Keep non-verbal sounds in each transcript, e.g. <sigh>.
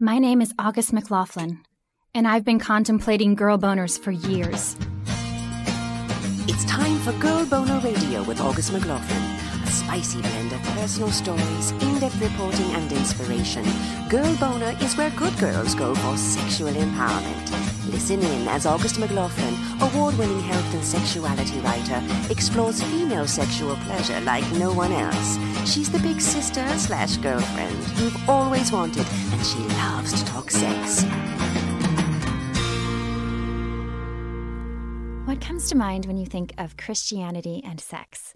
My name is August McLaughlin, and I've been contemplating girl boners for years. It's time for Girl Boner Radio with August McLaughlin. A spicy blend of personal stories, in depth reporting, and inspiration. Girl Boner is where good girls go for sexual empowerment. Listen in as August McLaughlin, award winning health and sexuality writer, explores female sexual pleasure like no one else. She's the big sister slash girlfriend you've always wanted, and she loves to talk sex. What comes to mind when you think of Christianity and sex?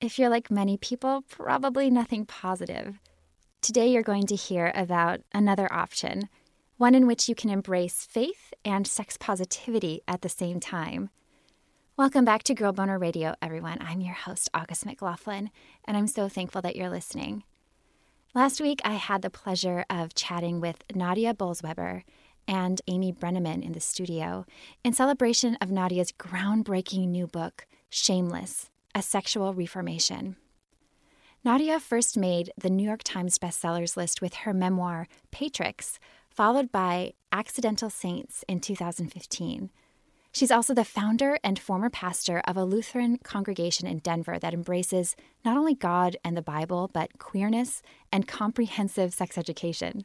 If you're like many people, probably nothing positive. Today, you're going to hear about another option, one in which you can embrace faith and sex positivity at the same time. Welcome back to Girl Boner Radio, everyone. I'm your host, August McLaughlin, and I'm so thankful that you're listening. Last week, I had the pleasure of chatting with Nadia Bolz-Weber and Amy Brenneman in the studio in celebration of Nadia's groundbreaking new book, Shameless A Sexual Reformation. Nadia first made the New York Times bestsellers list with her memoir, Pastrix, followed by Accidental Saints in 2015. She's also the founder and former pastor of a Lutheran congregation in Denver that embraces not only God and the Bible, but queerness and comprehensive sex education.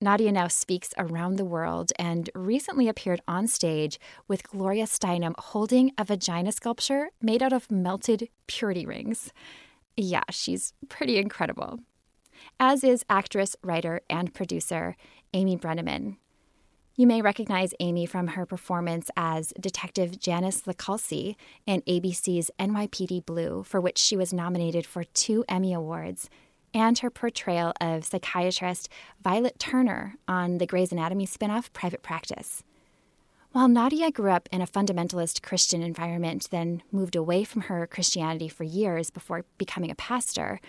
Nadia now speaks around the world and recently appeared on stage with Gloria Steinem holding a vagina sculpture made out of melted purity rings. Yeah, she's pretty incredible. As is actress, writer, and producer Amy Brenneman. You may recognize Amy from her performance as Detective Janice Licalsi in ABC's NYPD Blue, for which she was nominated for two Emmy Awards, and her portrayal of psychiatrist Violet Turner on the Grey's Anatomy spinoff Private Practice. While Nadia grew up in a fundamentalist Christian environment, then moved away from her Christianity for years before becoming a pastor,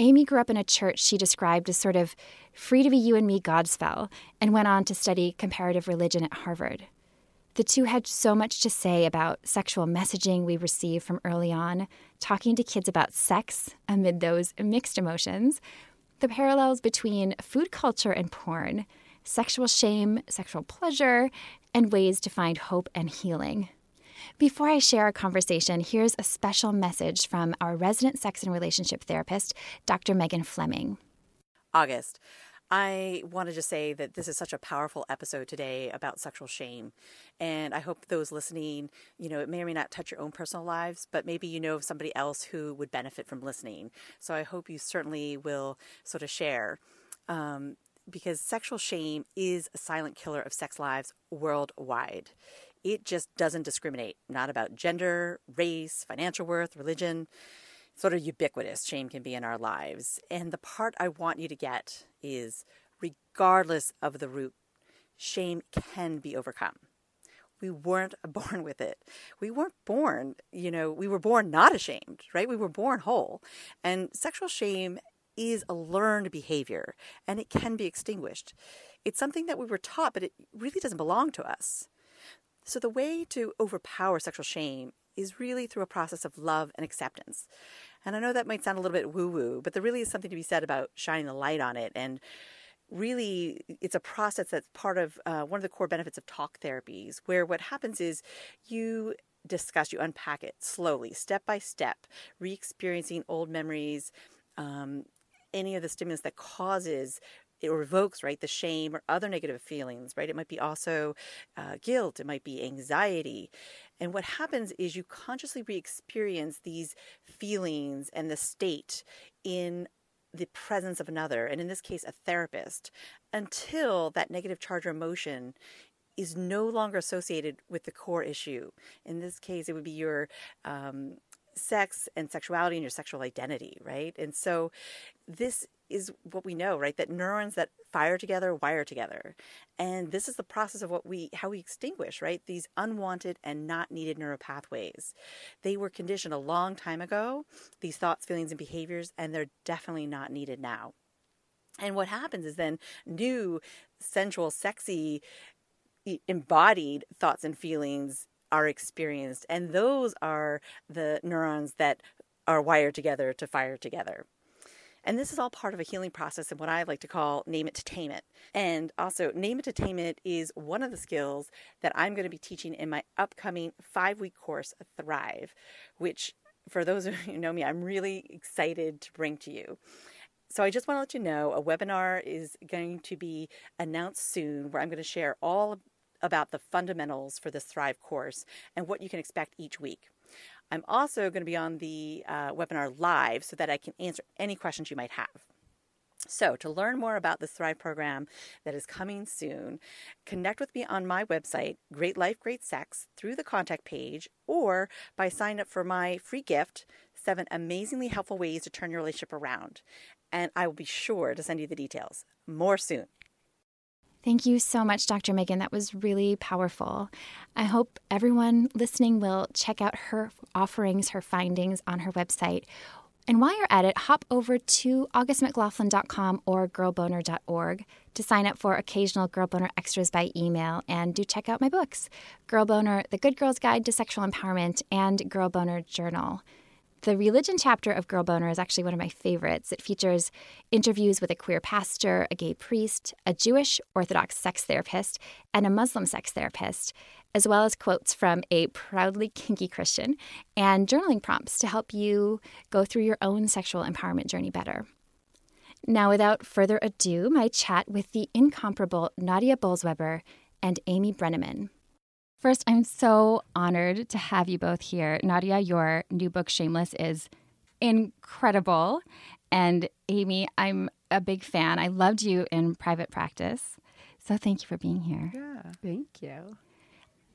Amy grew up in a church she described as sort of free to be you and me Godspell, and went on to study comparative religion at Harvard. The two had so much to say about sexual messaging we receive from early on, talking to kids about sex amid those mixed emotions, the parallels between food culture and porn, sexual shame, sexual pleasure, and ways to find hope and healing. Before I share our conversation, here's a special message from our resident sex and relationship therapist, Dr. Megan Fleming. August. I want to just say that this is such a powerful episode today about sexual shame. And I hope those listening, you know, it may or may not touch your own personal lives, but maybe you know of somebody else who would benefit from listening. So I hope you certainly will sort of share. Um, because sexual shame is a silent killer of sex lives worldwide it just doesn't discriminate, not about gender, race, financial worth, religion. Sort of ubiquitous shame can be in our lives. And the part I want you to get is regardless of the root, shame can be overcome. We weren't <laughs> born with it. We weren't born, you know, we were born not ashamed, right? We were born whole. And sexual shame is a learned behavior and it can be extinguished. It's something that we were taught, but it really doesn't belong to us. So, the way to overpower sexual shame is really through a process of love and acceptance. And I know that might sound a little bit woo woo, but there really is something to be said about shining the light on it. And really, it's a process that's part of uh, one of the core benefits of talk therapies, where what happens is you discuss, you unpack it slowly, step by step, re experiencing old memories. Um, any of the stimulus that causes it revokes right the shame or other negative feelings right? It might be also uh, guilt it might be anxiety. And what happens is you consciously re-experience these feelings and the state in the presence of another and in this case a therapist until that negative charge or emotion is no longer associated with the core issue. In this case it would be your um, sex and sexuality and your sexual identity, right? And so this is what we know, right? That neurons that fire together wire together. And this is the process of what we how we extinguish, right? These unwanted and not needed neural pathways. They were conditioned a long time ago, these thoughts, feelings and behaviors, and they're definitely not needed now. And what happens is then new sensual, sexy embodied thoughts and feelings are experienced. And those are the neurons that are wired together to fire together. And this is all part of a healing process and what I like to call name it to tame it. And also, name it to tame it is one of the skills that I'm going to be teaching in my upcoming five week course, Thrive, which for those <laughs> of you who know me, I'm really excited to bring to you. So I just want to let you know a webinar is going to be announced soon where I'm going to share all about the fundamentals for this Thrive course and what you can expect each week. I'm also going to be on the uh, webinar live so that I can answer any questions you might have. So, to learn more about this Thrive program that is coming soon, connect with me on my website, Great Life, Great Sex, through the contact page or by signing up for my free gift, Seven Amazingly Helpful Ways to Turn Your Relationship Around. And I will be sure to send you the details. More soon. Thank you so much, Dr. Megan. That was really powerful. I hope everyone listening will check out her offerings, her findings on her website. And while you're at it, hop over to augustmclaughlin.com or girlboner.org to sign up for occasional Girl Boner extras by email and do check out my books Girl Boner, The Good Girl's Guide to Sexual Empowerment, and Girl Boner Journal. The religion chapter of Girl Boner is actually one of my favorites. It features interviews with a queer pastor, a gay priest, a Jewish Orthodox sex therapist, and a Muslim sex therapist, as well as quotes from a proudly kinky Christian and journaling prompts to help you go through your own sexual empowerment journey better. Now, without further ado, my chat with the incomparable Nadia Bolz-Weber and Amy Brenneman. First, I'm so honored to have you both here. Nadia, your new book, Shameless, is incredible. And Amy, I'm a big fan. I loved you in private practice. So thank you for being here. Yeah, thank you.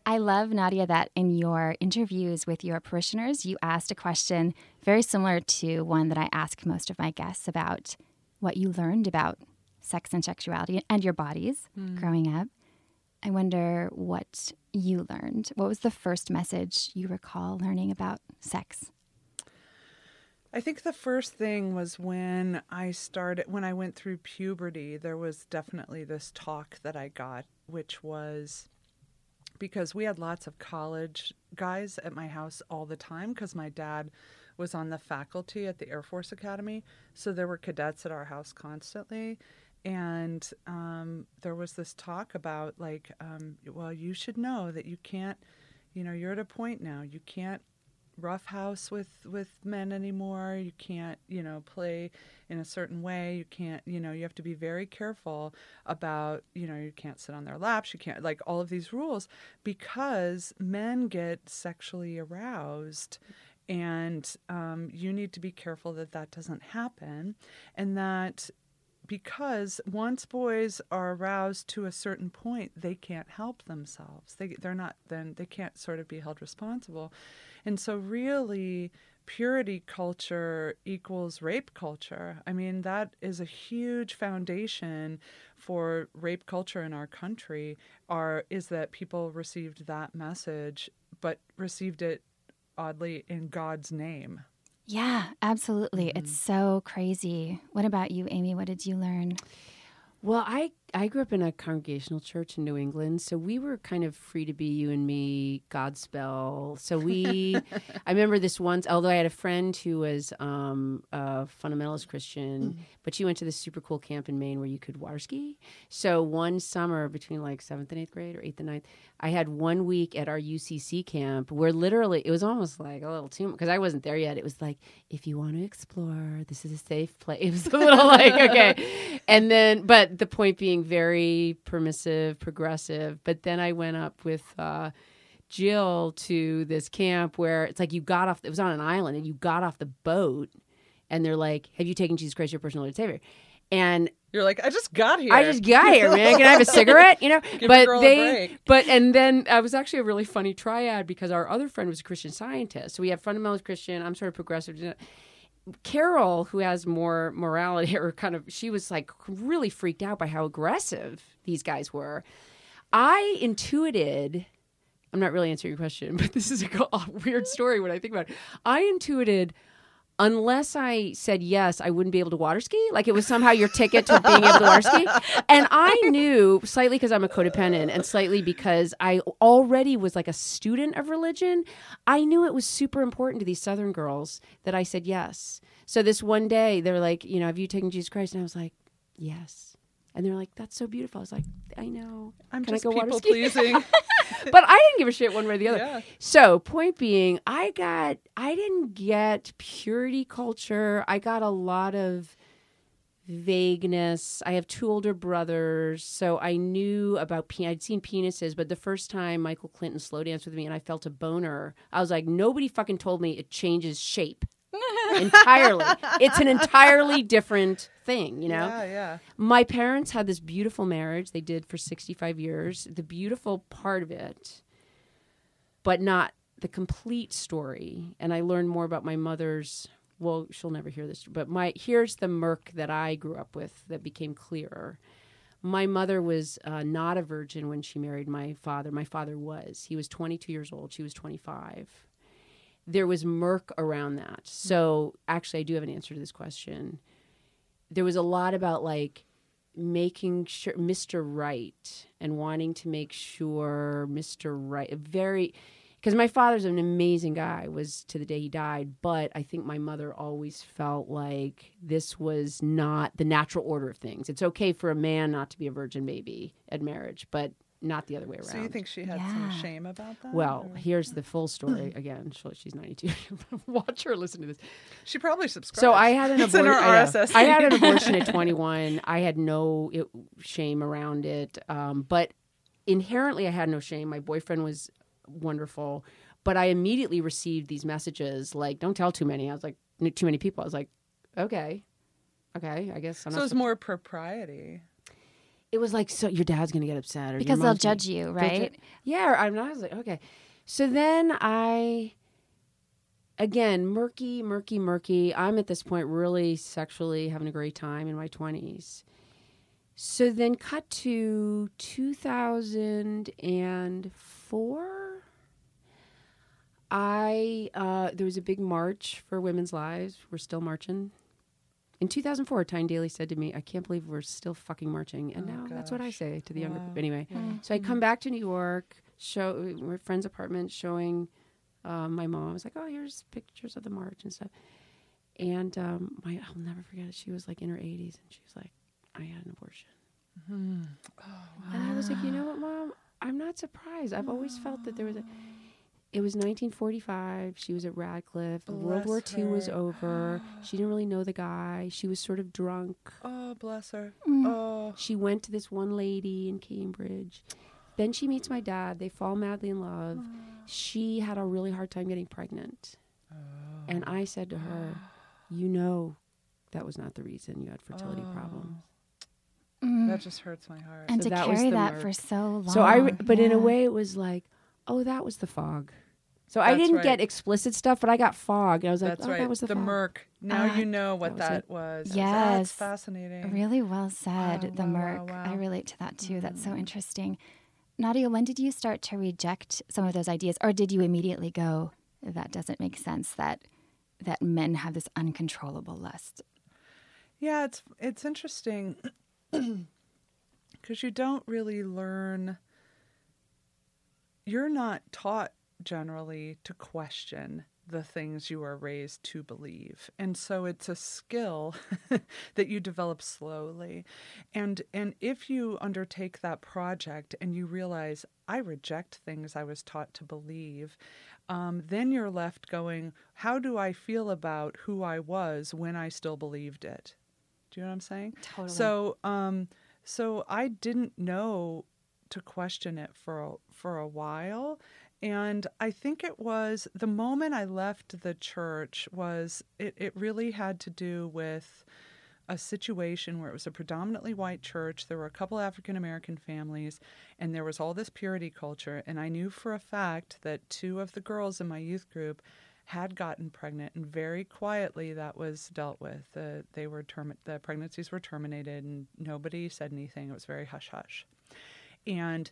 I love, Nadia, that in your interviews with your parishioners, you asked a question very similar to one that I ask most of my guests about what you learned about sex and sexuality and your bodies mm. growing up. I wonder what you learned. What was the first message you recall learning about sex? I think the first thing was when I started, when I went through puberty, there was definitely this talk that I got, which was because we had lots of college guys at my house all the time because my dad was on the faculty at the Air Force Academy. So there were cadets at our house constantly and um, there was this talk about like um, well you should know that you can't you know you're at a point now. You can't roughhouse with with men anymore. You can't you know play in a certain way. You can't you know you have to be very careful about you know you can't sit on their laps. You can't like all of these rules because men get sexually aroused and um, you need to be careful that that doesn't happen and that because once boys are aroused to a certain point, they can't help themselves. They they're not then they can't sort of be held responsible. And so really purity culture equals rape culture. I mean, that is a huge foundation for rape culture in our country are is that people received that message but received it oddly in God's name. Yeah, absolutely. Mm-hmm. It's so crazy. What about you, Amy? What did you learn? Well, I I grew up in a congregational church in New England, so we were kind of free to be you and me, Godspell. So we, <laughs> I remember this once. Although I had a friend who was um, a fundamentalist Christian, mm-hmm. but she went to this super cool camp in Maine where you could water ski. So one summer between like seventh and eighth grade or eighth and ninth, I had one week at our UCC camp where literally it was almost like a little too because I wasn't there yet. It was like if you want to explore, this is a safe place. <laughs> It was a little like okay, <laughs> and then but the point being being very permissive, progressive. But then I went up with uh, Jill to this camp where it's like you got off, it was on an island, and you got off the boat, and they're like, Have you taken Jesus Christ your personal Lord and Savior? And you're like, I just got here. I just got here, man. Can I have a <laughs> cigarette? You know, but they, but and then I was actually a really funny triad because our other friend was a Christian scientist. So we have fundamentalist Christian. I'm sort of progressive. Carol, who has more morality, <laughs> or kind of, she was like really freaked out by how aggressive these guys were. I intuited, I'm not really answering your question, <laughs> but this is a <laughs> weird story when I think about it. I intuited, unless I said yes, I wouldn't be able to water ski. Like it was somehow your ticket to being able to water ski. And I knew slightly because I'm a codependent and slightly because I already was like a student of religion. I knew it was super important to these Southern girls that I said yes. So this one day they're like, you know, have you taken Jesus Christ? And I was like, yes. And they're like, that's so beautiful. I was like, I know. I'm Can I go water people pleasing. <laughs> but I didn't give a shit one way or the other. Yeah. So, point being, I got, I didn't get purity culture. I got a lot of vagueness. I have two older brothers, so I knew about, pe- I'd seen penises, but the first time Michael Clinton slow danced with me and I felt a boner, I was like, nobody fucking told me it changes shape <laughs> entirely. it's an entirely different thing, you know? Yeah, yeah. My parents had this beautiful marriage. They did for 65 years. The beautiful part of it, but not the complete story. And I learned more about my mother's. Well, she'll never hear this, but my here's the murk that I grew up with that became clearer. My mother was uh, not a virgin when she married my father. My father was. He was 22 years old. She was 25 there was murk around that. So actually, I do have an answer to this question. There was a lot about like making sure Mr. Right and wanting to make sure Mr. Right, very, because my father's an amazing guy, was to the day he died. But I think my mother always felt like this was not the natural order of things. It's okay for a man not to be a virgin, maybe at marriage, but not the other way around. So you think she had some shame about that? Well, or- here's the full <clears throat> story again. She's 92. <laughs> Watch her listen to this. she probably subscribed. So I had an It's in abortion. I. RSS. I had an abortion at <laughs> 21. I had no it, shame around it, um, but inherently I had no shame. My boyfriend was wonderful, but I immediately received these messages like, "Don't tell too many." I was like, "Too many people." I was like, "Okay, okay, I guess I'm So not." it's sup- more propriety. It was like, "So your dad's gonna get upset," or Because they'll gonna- judge you, right? ju- yeah, I'm not. I was like, okay. So then I, again, murky, murky, murky. I'm at this point really sexually having a great time in my 20s. So then cut to 2004. I uh, there was a big march for women's lives. We're still marching. In 2004, Tyne Daly said to me, "I can't believe we're still fucking marching." And Oh, now that's what I say to the younger. Wow. Anyway, Yeah. so I come back to New York, show my friend's apartment, showing um, my mom. I was like, "Oh, here's pictures of the march and stuff." And um, my I'll never forget it. She was like in her 80s, and she was like, "I had an abortion." Hmm. And I was like, "You know what, <gasps> mom? I'm not surprised. I've always felt that there was a." It was 1945. She was at Radcliffe. World War Bless II was over. She didn't really know the guy. She was sort of drunk. Oh, bless her. Mm. Oh, She went to this one lady in Cambridge. Then she meets my dad. They fall madly in love. She had a really hard time getting pregnant. And I said to her, You know, that was not the reason you had fertility Oh. problems. Mm. that just hurts my heart. and So to that was carry the that murk. for so long. So I, re- but in a way, it was like, Oh, that was the fog. So I That's didn't right. get explicit stuff, but I got fog. And I was like, That's Oh, right. that was the, the fog. murk. Now Ah, you know what that that was. Yes. That's fascinating. Really well said, Wow, the wow, wow, wow. I relate to that too. That's Mm. so interesting. Nadia, when did you start to reject some of those ideas, or did you immediately go, "That doesn't make sense"? That that men have this uncontrollable lust. Yeah, it's it's interesting <clears throat> because you don't really learn. You're not taught generally to question the things you are raised to believe, and so it's a skill <laughs> that you develop slowly. And and if you undertake that project and you realize I reject things I was taught to believe, um, then you're left going, how do I feel about who I was when I still believed it? Do you know what I'm saying? Totally. So, um, so I didn't know to question it for a, for a while, and I think it was the moment I left the church was it, it really had to do with a situation where it was a predominantly white church. There were a couple African American families, and there was all this purity culture. And I knew for a fact that two of the girls in my youth group had gotten pregnant, and very quietly that was dealt with. The they were term- the pregnancies were terminated, and nobody said anything. It was very hush hush, and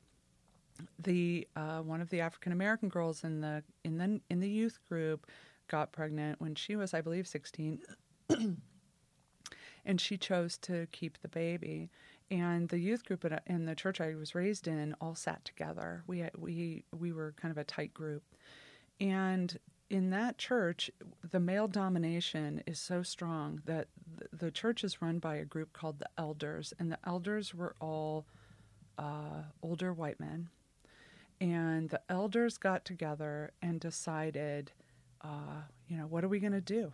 the uh, one of the African American girls in the in the in the youth group got pregnant when she was, I believe, 16. <clears throat> and she chose to keep the baby. And the youth group in the church I was raised in all sat together. We, we, we were kind of a tight group. And in that church, the male domination is so strong that the church is run by a group called the elders, and the elders were all uh, older white men. And the elders got together and decided, uh, you know, what are we going to do?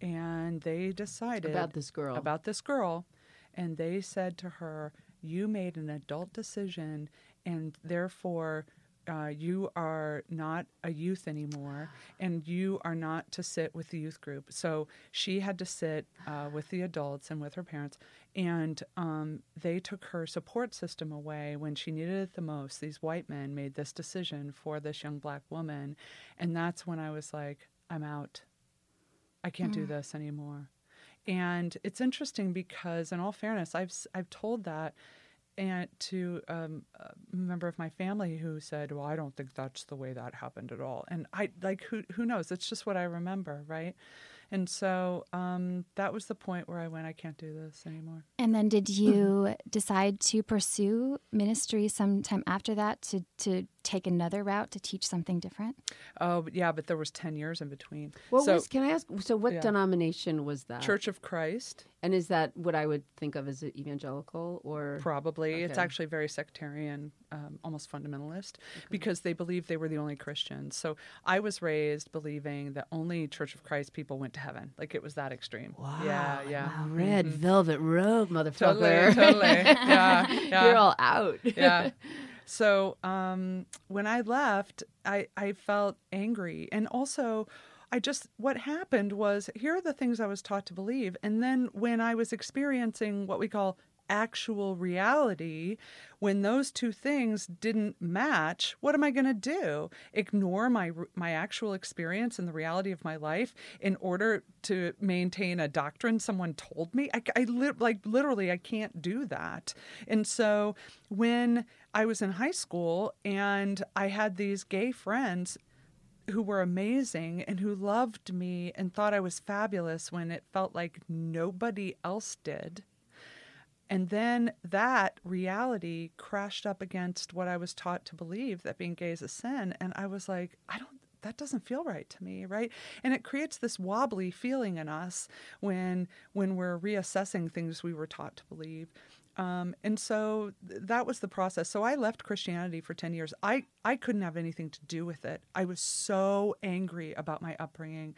And they decided about this girl. About this girl. And they said to her, You made an adult decision, and therefore uh, you are not a youth anymore and you are not to sit with the youth group. So she had to sit uh, with the adults and with her parents. And um, they took her support system away when she needed it the most. These white men made this decision for this young black woman. And that's when I was like, I'm out. I can't mm. do this anymore. And it's interesting because, in all fairness, I've, I've told that and to um, a member of my family who said, "Well, I don't think that's the way that happened at all." And I like who who knows? It's just what I remember, right? And so um, that was the point where I went, I can't do this anymore. And then did you decide to pursue ministry sometime after that to, to take another route to teach something different? Oh, yeah, but there was 10 years in between. What so, was, can I ask, so what yeah. denomination was that? Church of Christ. And is that what I would think of as evangelical or? Probably. Okay. It's actually very sectarian, um, almost fundamentalist, okay. because they believed they were the only Christians. So I was raised believing that only Church of Christ people went to heaven. Like it was that extreme. Wow. Yeah, yeah. Wow. Red mm-hmm. velvet robe, motherfucker. Totally, totally. <laughs> yeah, yeah. You're all out. yeah. <laughs> So um, when I left, I, I felt angry. And also, I just, what happened was here are the things I was taught to believe. And then when I was experiencing what we call actual reality, when those two things didn't match, what am I going to do? Ignore my my actual experience and the reality of my life in order to maintain a doctrine someone told me? I, I li- like literally I can't do that. And so when I was in high school and I had these gay friends who were amazing and who loved me and thought I was fabulous when it felt like nobody else did and then that reality crashed up against what I was taught to believe that being gay is a sin. And I was like, I don't, that doesn't feel right to me right and it creates this wobbly feeling in us when when we're reassessing things we were taught to believe um, and so th- that was the process. So I left Christianity for 10 years. I, I couldn't have anything to do with it. I was so angry about my upbringing.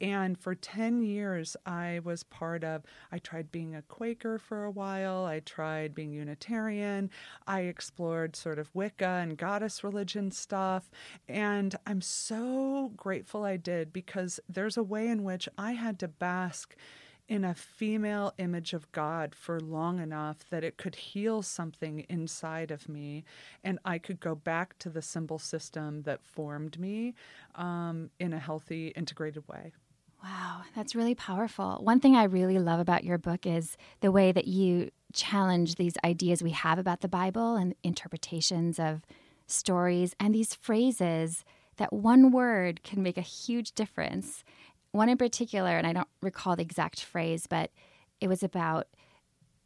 And for 10 years, I was part of, I tried being a Quaker for a while. I tried being Unitarian. I explored sort of Wicca and goddess religion stuff. And I'm so grateful I did because there's a way in which I had to bask in a female image of God for long enough that it could heal something inside of me and I could go back to the symbol system that formed me um, in a healthy, integrated way. Wow, that's really powerful. One thing I really love about your book is the way that you challenge these ideas we have about the Bible and interpretations of stories and these phrases that one word can make a huge difference one in particular, and I don't recall the exact phrase, but it was about,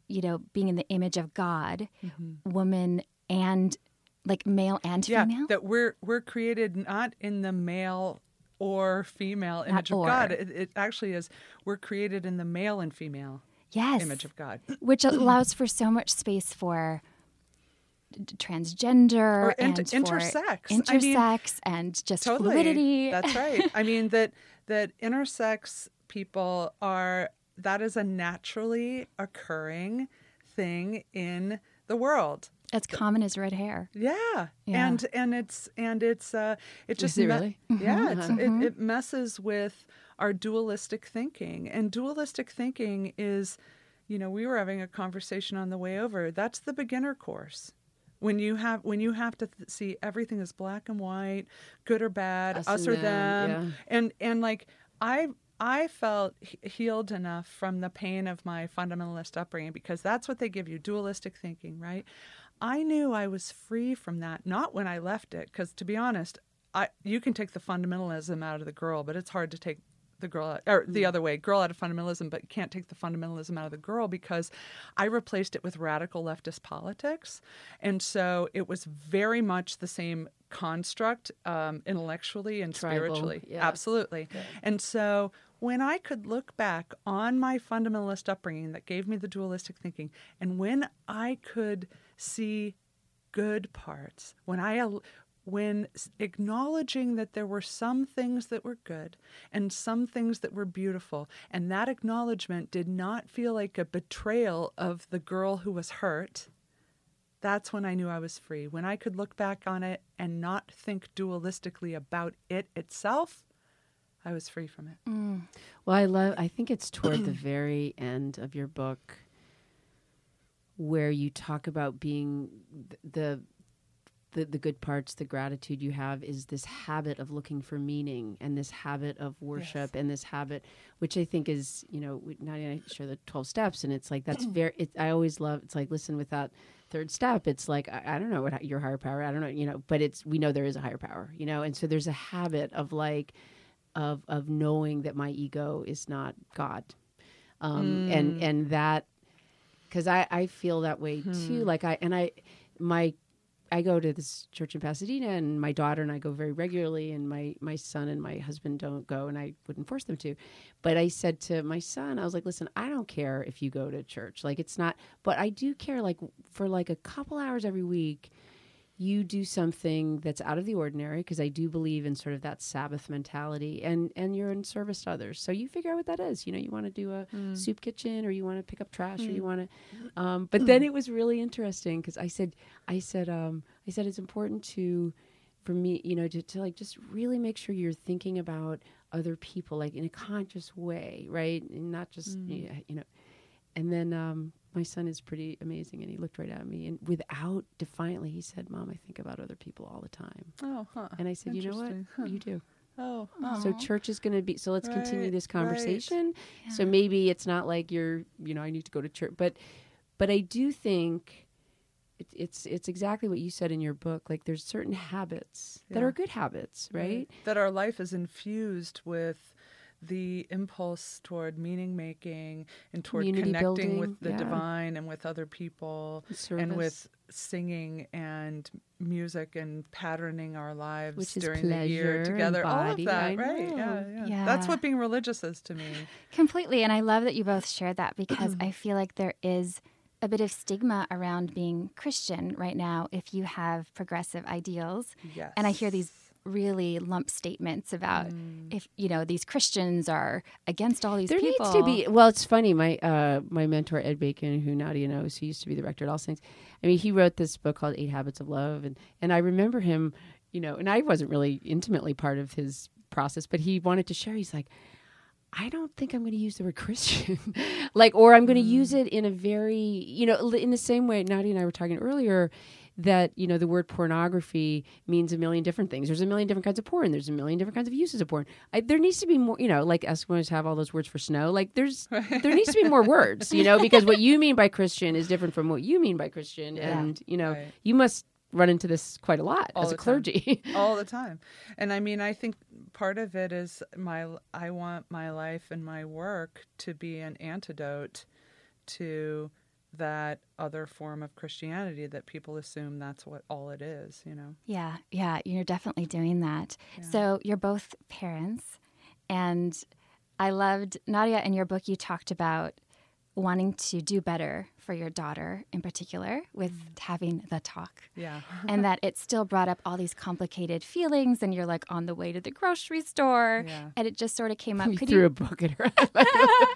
you know, being in the image of God, mm-hmm. woman and like male and yeah, female. That we're we're created not in the male or female image not of. God. It, it, actually is we're created in the male and female yes. image of God, which allows for so much space for transgender or and intersex, intersex, I mean, and just totally. fluidity. That's right. I mean that that intersex people are that is a naturally occurring thing in the world. As common as red hair. Yeah. yeah. And and it's and it's uh it just it really? yeah, mm-hmm. it, it messes with our dualistic thinking. And dualistic thinking is you know, we were having a conversation on the way over. That's the beginner course when you have when you have to th- see everything as black and white, good or bad, us, us or them, them. Yeah. and and like I I felt healed enough from the pain of my fundamentalist upbringing because that's what they give you dualistic thinking, right? I knew I was free from that, not when I left it, because to be honest, I you can take the fundamentalism out of the girl, but it's hard to take the girl or the other way, girl out of fundamentalism, but can't take the fundamentalism out of the girl because I replaced it with radical leftist politics, and so it was very much the same construct um, intellectually and Tribal, spiritually, yeah. absolutely, and so. When I could look back on my fundamentalist upbringing that gave me the dualistic thinking, and when I could see good parts, when I when acknowledging that there were some things that were good and some things that were beautiful, and that acknowledgement did not feel like a betrayal of the girl who was hurt, that's when I knew I was free. When I could look back on it and not think dualistically about it itself, I was free from it. Mm. Well, I love. I think it's toward the <clears throat> very end of your book where you talk about being th- the the the good parts, the gratitude you have is this habit of looking for meaning and this habit of worship and this habit, which I think is you know we- now I share the twelve steps and it's like that's <clears throat> very. It, I always love. It's like listen with that third step. It's like I, I don't know what your higher power. I don't know you know, but it's we know there is a higher power. You know, and so there's a habit of like of of knowing that my ego is not God, um, and and that because I I feel that way too. Like I and I my I go to this church in Pasadena, and my daughter and I go very regularly, and my my son and my husband don't go, and I wouldn't force them to. But I said to my son, I was like, "Listen, I don't care if you go to church. Like it's not, but I do care. Like for like a couple hours every week." You do something that's out of the ordinary because I do believe in sort of that Sabbath mentality and and you're in service to others. So you figure out what that is. You know, you want to do a soup kitchen or you want to pick up trash or you want to um, <clears throat> but then it was really interesting because I said I said um, I said it's important to for me, you know, to, to like just really make sure you're thinking about other people like in a conscious way, right? And not just yeah, you know and then um, my son is pretty amazing, and he looked right at me, and without defiantly, he said, "Mom, I think about other people all the time." Oh, huh. And I said, "You know what? Huh. You do." <laughs> Oh, So church is going to be. So let's continue Right, this right. conversation. So maybe it's not like you're, you know, I need to go to church, but, but I do think. It, it's it's exactly what you said in your book. Like there's certain habits that are good habits, right? That our life is infused with the impulse toward meaning making and toward Community connecting with the yeah. divine and with other people and with singing and music and patterning our lives Which is during the year together. All of that, right? Yeah, yeah, Yeah. That's what being religious is to me. <laughs> Completely. And I love that you both shared that because <clears throat> I feel like there is a bit of stigma around being Christian right now if you have progressive ideals. Yes. And I hear these really lump statements about if, you know, these Christians are against all these there people. needs to be well it's funny my uh my mentor ed bacon who nadia knows he used to be the rector at all saints i mean he wrote this book called eight habits of love and and i remember him you know and i wasn't really intimately part of his process but he wanted to share he's like I don't think I'm going to use the word Christian, <laughs> like, or I'm going to use it in a very, you know, in the same way Nadia and I were talking earlier, that you know the word pornography means a million different things. There's a million different kinds of porn. There's a million different kinds of uses of porn. I, there needs to be more, you know, like Eskimos have all those words for snow. Like there's <laughs> there needs to be more words, you know, because what you mean by Christian is different from what you mean by Christian, and you know, Right. you must run into this quite a lot All as a clergy. <laughs> all the time and i mean i think part of it is my i want my life and my work to be an antidote to that other form of christianity that people assume that's what all it is you know Yeah, yeah, you're definitely doing that. So you're both parents, and I loved Nadia. In your book, you talked about wanting to do better for your daughter, in particular, with mm. having the talk, yeah <laughs> and that it still brought up all these complicated feelings. And you're like on the way to the grocery store, Yeah. and it just sort of came up. you Could threw you? a book at her. <laughs>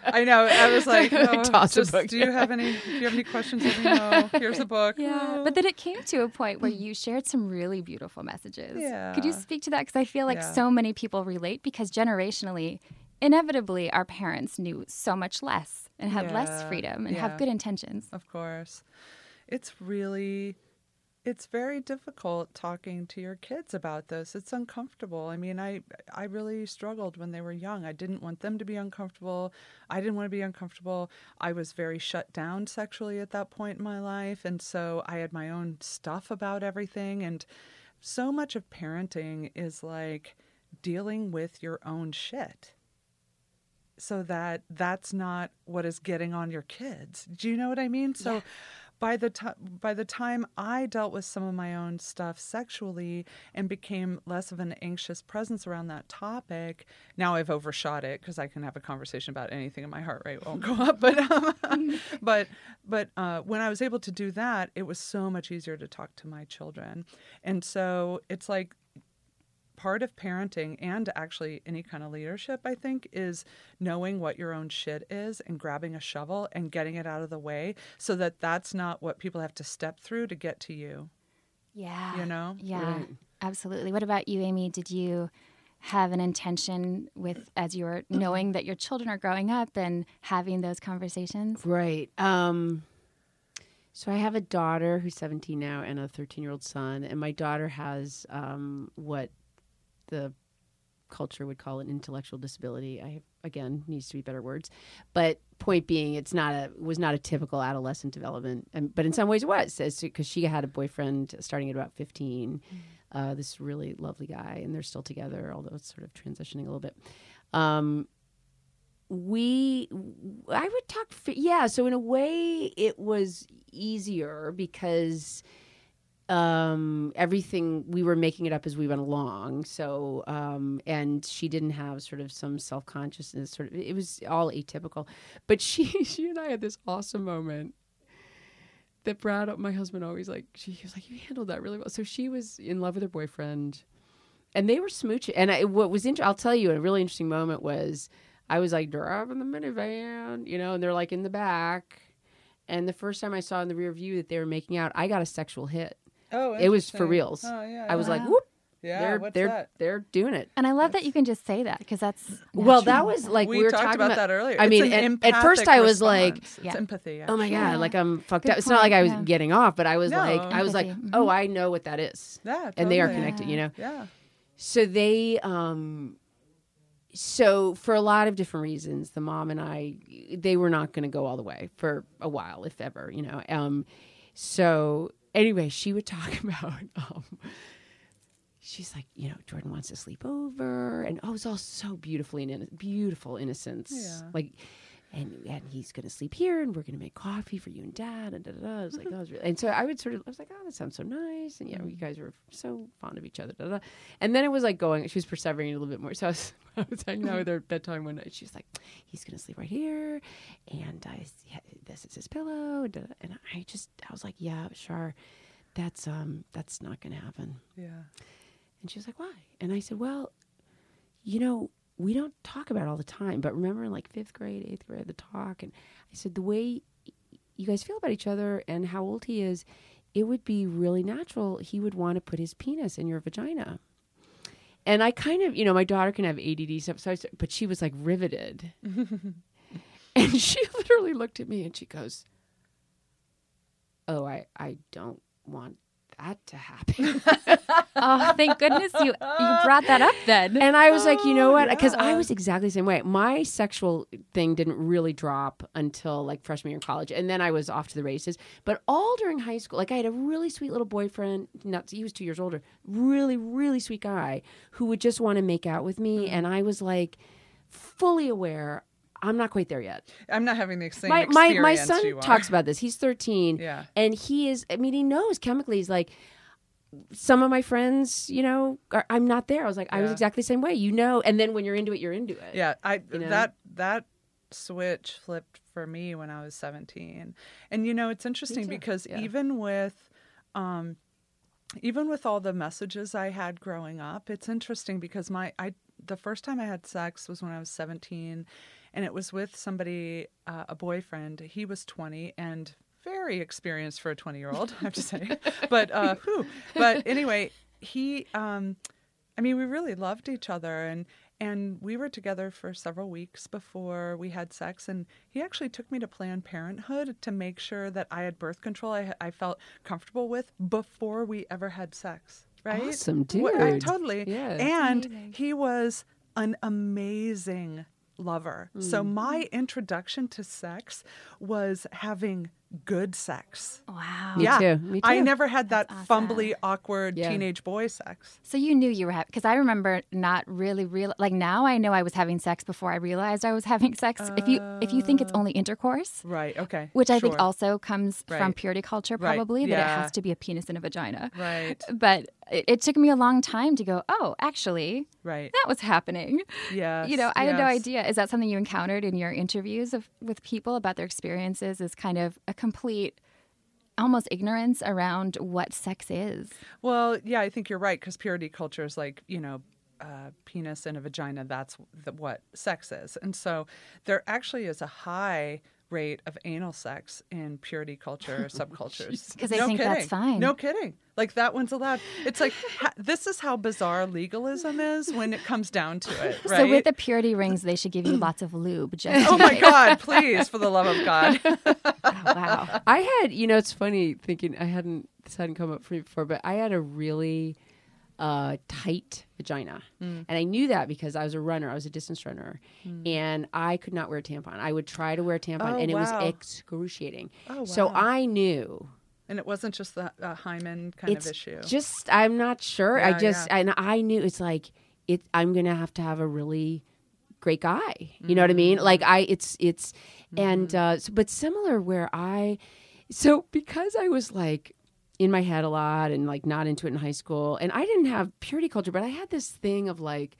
i know i was <laughs> like oh, Toss a book. do you have any do you have any questions let me know here's a book Yeah, but then it came to a point where mm. you shared some really beautiful messages. Yeah. Could you speak to that? Because I feel like Yeah. so many people relate because generationally, inevitably, our parents knew so much less and had less freedom and yeah. have good intentions. Of course. It's really it's very difficult talking to your kids about this. It's uncomfortable. I mean, I I really struggled when they were young. I didn't want them to be uncomfortable. I didn't want to be uncomfortable. I was very shut down sexually at that point in my life, and so I had my own stuff about everything and so much of parenting is like dealing with your own shit so that that's not what is getting on your kids. Do you know what I mean? So by the time by the time I dealt with some of my own stuff sexually and became less of an anxious presence around that topic, now I've overshot it because I can have a conversation about anything and my heart rate won't go up. <laughs> But um, <laughs> but but uh, when I was able to do that, it was so much easier to talk to my children, and so it's like part of parenting and actually any kind of leadership, I think, is knowing what your own shit is and grabbing a shovel and getting it out of the way so that that's not what people have to step through to get to you. Yeah. You know? Yeah. Absolutely. What about you, Amy? Did you have an intention with as you were <clears throat> knowing that your children are growing up and having those conversations? Right. Um, so I have a daughter who's 17 now and a 13 year old son, and my daughter has um, what the culture would call an intellectual disability. I again needs to be better words, but point being, it's not a was not a typical adolescent development, and, but in some ways it was because she had a boyfriend starting at about 15. Uh, this really lovely guy, and they're still together, although it's sort of transitioning a little bit. Um, we i would talk yeah so in a way it was easier because um everything we were making it up as we went along. So um and she didn't have sort of some self-consciousness sort of it was all atypical. But she <laughs> she and i had this awesome moment that brad my husband always like she was like you handled that really well. So she was in love with her boyfriend and they were smooching and I, what was interesting i'll tell you a really interesting moment was i was like driving the minivan you know and they're like in the back. And the first time i saw in the rear view that they were making out i got a sexual hit Oh, it was for reals. Oh, yeah. I was like, whoop. yeah, they're what's they're that? they're doing it. And I love that you can just say that because that's Well, that was like we, we, were talked talking about, that earlier. I mean, an at, at first I was like, response. Yeah. it's empathy. "Oh my god, Yeah. like I'm fucked Good up." It's not like I was yeah. getting off, but I was No. like, I was like, Empathy. "Oh, I know what that is," Yeah, and they are totally. connected, you know. Yeah. So they, um, so for a lot of different reasons, the mom and I, they were not going to go all the way for a while, if ever, you know. Um, so anyway, she would talk <laughs> about. Um, she's like, you know, Jordan wants to sleep over, and oh, it's all so beautifully and inno- beautiful innocence, Yeah. like. And, and he's gonna sleep here, and we're gonna make coffee for you and dad, and da da da. I was like, that was really, and so I would sort of, I was like, oh, that sounds so nice, and yeah, you guys were so fond of each other, da da. And then it was like going, she was persevering a little bit more. So I was, <laughs> I was hanging out with her at bedtime one night. She was like, he's gonna sleep right here, and I, yeah, this is his pillow, da, da. and I just, I was like, yeah, sure, that's um, that's not gonna happen. Yeah. And she was like, why? And I said, well, you know, we don't talk about all the time, but remember in like fifth grade, eighth grade, the talk. And I said, the way you guys feel about each other and how old he is, it would be really natural. He would want to put his penis in your vagina. And I kind of, you know, my daughter can have ADD stuff, so I, said- but she was like riveted. <laughs> and she <laughs> literally looked at me and she goes, "Oh, I, I don't want that to happen." <laughs> oh, thank goodness you you brought that up then. And I was like, you know Oh, what? Because I was exactly the same way. My sexual thing didn't really drop until like freshman year in college, and then I was off to the races. But all during high school, like I had a really sweet little boyfriend. Not he was two years older. Really, really sweet guy who would just want to make out with Mm. me, and I was like fully aware. I'm not quite there yet. I'm not having the same My my my son talks about this. He's 13, <laughs> Yeah. and he is. I mean, he knows chemically. He's like, some of my friends, you know, are, I'm not there. I was like, I was Yeah. exactly the same way, you know. And then when you're into it, you're into it. Yeah, I you know? that that switch flipped for me when I was 17. And you know, it's interesting because yeah. even with um even with all the messages I had growing up, it's interesting because my I the first time I had sex was when I was 17 and it was with somebody uh, a boyfriend. He was 20 and very experienced for a 20 year old, I have to say. <laughs> but uh whew. but anyway, he um I mean, we really loved each other and and we were together for several weeks before we had sex and he actually took me to Planned Parenthood to make sure that I had birth control I, I felt comfortable with before we ever had sex, right? Awesome, Wh- I- dude. totally. Yeah. And he was an amazing lover. So Mm. my introduction to sex was having good sex. Wow. Me yeah, too, me I never had that That's fumbly, awkward Yeah. teenage boy sex. So you knew you were having, because I remember not really real. Like now, I know I was having sex before I realized I was <laughs> having sex. if you if you think it's oh. only intercourse, Right. Okay. which I think also comes from purity culture, Right. probably that it has to be a penis and a vagina. Right. But it, it took me a long time to go. Oh, actually, Right. that was happening. Yeah. You know, I had no idea. Is that something you encountered in your interviews of, with people about their experiences? Is kind of a complete, almost ignorance around what sex is. Well, yeah, I think you're right because purity culture is like you know, penis and a vagina. That's the, what sex is, and so there actually is a high rate of anal sex in purity culture subcultures. <laughs> Because they think that's kidding. fine. No kidding. Like that one's allowed. It's like ha- this is how bizarre legalism is when it comes down to it, right? So with the purity rings, they should give you lots of lube. Just oh my God! Please, for the love of God. oh, <laughs> <laughs> wow. I had, you know, it's funny thinking I hadn't this hadn't come up for me before, but I had a really uh, tight vagina, Mm. and I knew that because I was a runner. I was a distance runner, and I could not wear a tampon. I would try to wear a tampon, Oh, and it wow. was excruciating. Oh, So. I knew. And it wasn't just the uh, hymen kind it's of issue. just I'm not sure. I just yeah. and I knew it's like it. I'm gonna have to have a really great guy. You know what I mean? Like I, it's it's, and uh, so, but similar where I, so because I was like in my head a lot and like not into it in high school, and I didn't have purity culture, but I had this thing of like,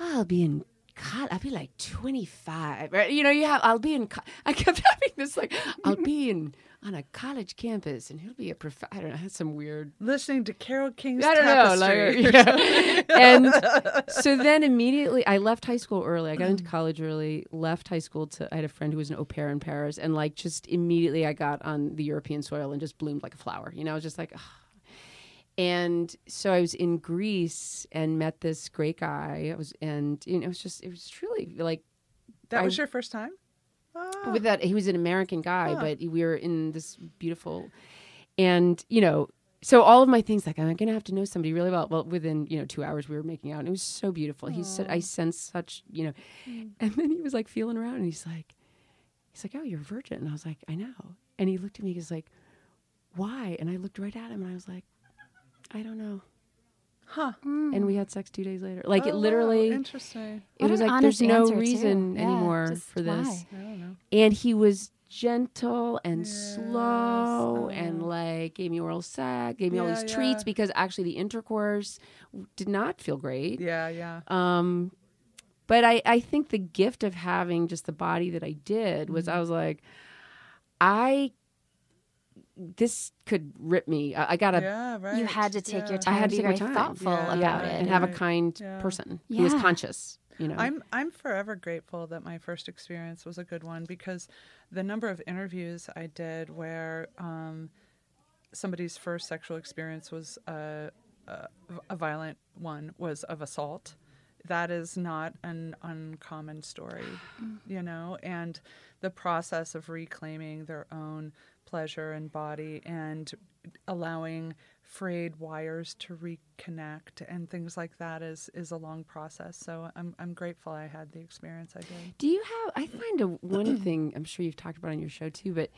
"Oh, I'll be in. God, I'll be like 25. Right? You know, you have, I'll be in, co- <laughs> I kept having this like, I'll be in, on a college campus and he'll be a prof. I don't know, I had some weird Listening to Carole King's I don't know. tapestry. Like, <laughs> yeah. and <laughs> so then immediately I left high school early. I got into mm. college early, left high school to, I had a friend who was an au pair in Paris. And like just immediately I got on the European soil and just bloomed like a flower. You know, I was just like, "Ugh." And so I was in Greece and met this great guy. I was, and you know, it was just, it was truly like That was your first time? Ah. with that he was an american guy but we were in this beautiful and you know so all of my things like i'm gonna have to know somebody really well. Well within you know two hours we were making out and it was so beautiful. He said i sense such you know and then he was like feeling around and he's like he's like oh you're a virgin. And i was like i know. And he looked at me he's like why? And i looked right at him and i was like i don't know Huh. and we had sex two days later like Oh, it wow. literally Interesting. it What was an like there's no answer, too. reason Yeah, anymore just for this why? I don't know. and he was gentle and Yes, slow and oh. like gave me oral sex, gave me all Yeah, these treats because actually the intercourse did not feel great. Yeah, yeah. Um, but I, I think the gift of having just the body that I did was Mm-hmm. I was like, I this could rip me. I, I gotta. yeah, right. You had to take your time I had to be very time. thoughtful Yeah. about yeah, it. and have a kind Yeah. person who was conscious. You know, I'm I'm forever grateful that my first experience was a good one because the number of interviews I did where um, somebody's first sexual experience was a, a, a violent one was of assault. That is not an uncommon story, <sighs> you know, and the process of reclaiming their own pleasure and body and allowing frayed wires to reconnect and things like that is is a long process. So I'm I'm grateful I had the experience I did. Do you have? I find a one <clears throat> thing. I'm sure you've talked about on your show too, but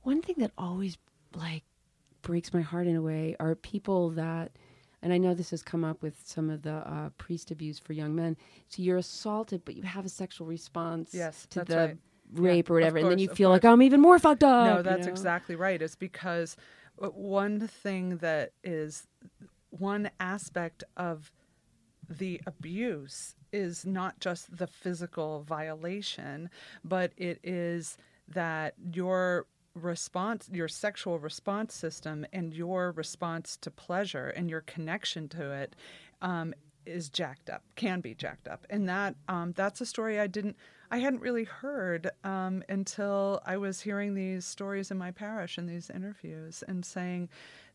one thing that always like breaks my heart in a way are people that, and I know this has come up with some of the uh, priest abuse for young men. So you're assaulted, but you have a sexual response Yes, to that's the right. Rape Yeah, or whatever, and then you feel like course. I'm even more fucked up. No, you that's know? exactly right. It's because uh, one thing that is one aspect of the abuse is not just the physical violation, but it is that your response, your sexual response system, and your response to pleasure and your connection to it um, is jacked up, can be jacked up, and that um, that's a story I didn't, I hadn't really heard um, until I was hearing these stories in my parish and these interviews, and saying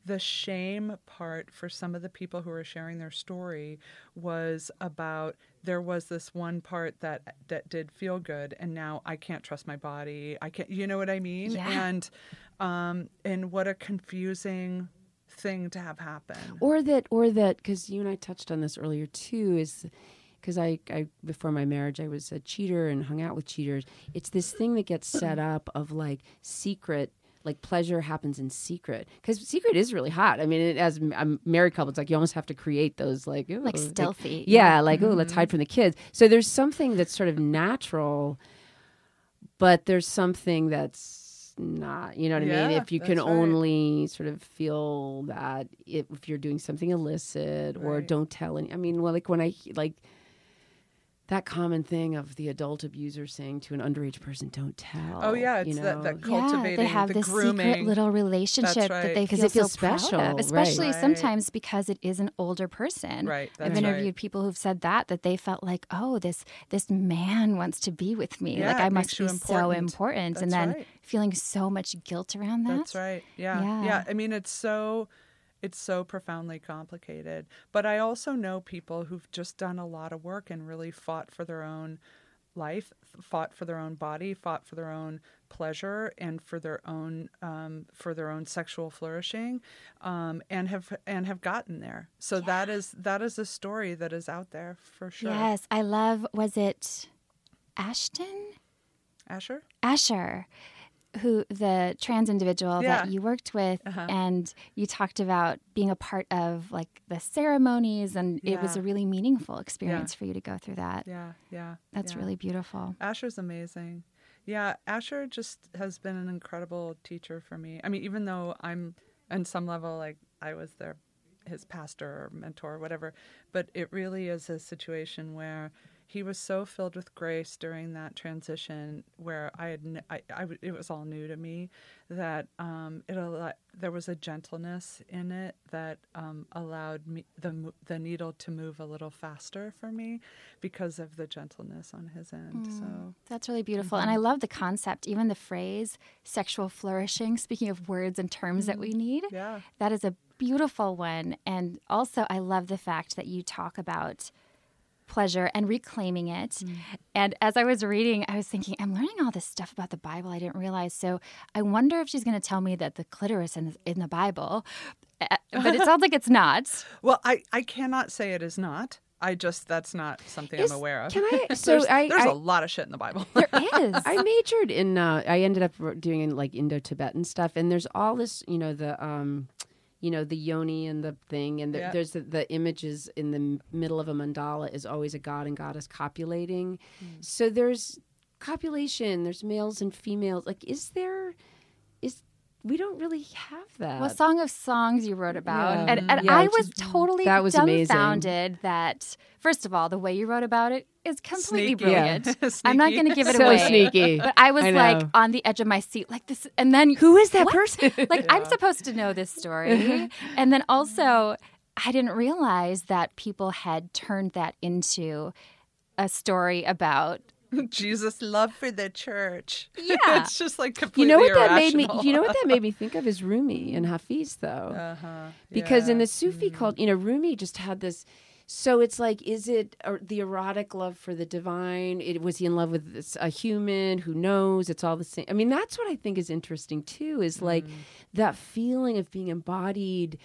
the shame part for some of the people who were sharing their story was about there was this one part that that did feel good and now I can't trust my body. I can't you know what I mean? Yeah. And um and what a confusing thing to have happen. or that or that because you and i touched on this earlier too is because I, I before my marriage I was a cheater and hung out with cheaters. It's this thing that gets set up of like secret. Like pleasure happens in secret because secret is really hot. I mean, it, as a um, married couple, it's like you almost have to create those like ooh, Like stealthy. yeah, like oh, let's mm-hmm. hide from the kids. So there's something that's sort of natural, but there's something that's not. You know what I mean? If you can that's right. only sort of feel that if, if you're doing something illicit or don't tell any. I mean, well, like when I like that common thing of the adult abuser saying to an underage person, "Don't tell." Oh yeah, you it's that, that know? cultivating, yeah, they have the this grooming. secret little relationship right. that they 'Cause feel it feels so proud special, of, especially Right. sometimes because it is an older person. Right, I've interviewed right. people who've said that that they felt like, oh, this this man wants to be with me. Yeah, like I must be you so important. important, and then right. feeling so much guilt around that. That's right. Yeah. Yeah. yeah. I mean, it's so it's so profoundly complicated. But I also know people who've just done a lot of work and really fought for their own life, fought for their own body, fought for their own pleasure and for their own um, for their own sexual flourishing, um, and have and have gotten there. So that is that is a story that is out there for sure. Yes, I love. Was it Ashton? Asher. Asher, who the trans individual Yeah. that you worked with, Uh-huh. and you talked about being a part of like the ceremonies, and it was a really meaningful experience for you to go through that. Yeah. Yeah. That's yeah. really beautiful. Asher's amazing. Yeah, Asher just has been an incredible teacher for me. I mean, even though I'm on some level like I was their his pastor or mentor or whatever, but it really is a situation where he was so filled with grace during that transition where I had I, I it was all new to me that um, it there was a gentleness in it that um, allowed me the the needle to move a little faster for me because of the gentleness on his end. So That's really beautiful. Mm-hmm. And I love the concept, even the phrase sexual flourishing, speaking of words and terms that we need. Mm-hmm. yeah. That is a beautiful one. And also, I love the fact that you talk about pleasure and reclaiming it. Mm. And as I was reading, I was thinking, I'm learning all this stuff about the Bible I didn't realize. So I wonder if she's going to tell me that the clitoris in, in the Bible, uh, but it sounds like it's not. <laughs> Well, I, I cannot say it is not. I just that's not something Is- I'm aware of. Can I? <laughs> So there's I, there's I a lot of shit in the Bible. There <laughs> is. I majored in. Uh, I ended up doing like Indo-Tibetan stuff, and there's all this, you know, the, um, you know, the yoni and the thing, and the, Yeah. there's the, the images in the middle of a mandala is always a god and goddess copulating. Hmm. So there's copulation. There's males and females. Like, is there? Is we don't really have that. Well, Song of Songs you wrote about. Yeah. And, and Yeah, I was is- totally that was amazing. dumbfounded that, first of all, the way you wrote about it is completely Sneaky. Yeah. brilliant. <laughs> I'm not going to give it so away. sneaky. But I was I like on the edge of my seat, like this. And then Who is that What? person? <laughs> like I'm supposed to know this story. <laughs> and then also, I didn't realize that people had turned that into a story about. <laughs> Jesus' love for the church. <laughs> Yeah. it's just like completely you know what that made me? You know what that made me think of is Rumi and Hafiz, though. Uh-huh. because in the Sufi cult, you know, Rumi just had this. So it's like, is it uh, the erotic love for the divine? It, was he in love with this, a human? Who knows? It's all the same. I mean, that's what I think is interesting too. Is like that feeling of being embodied.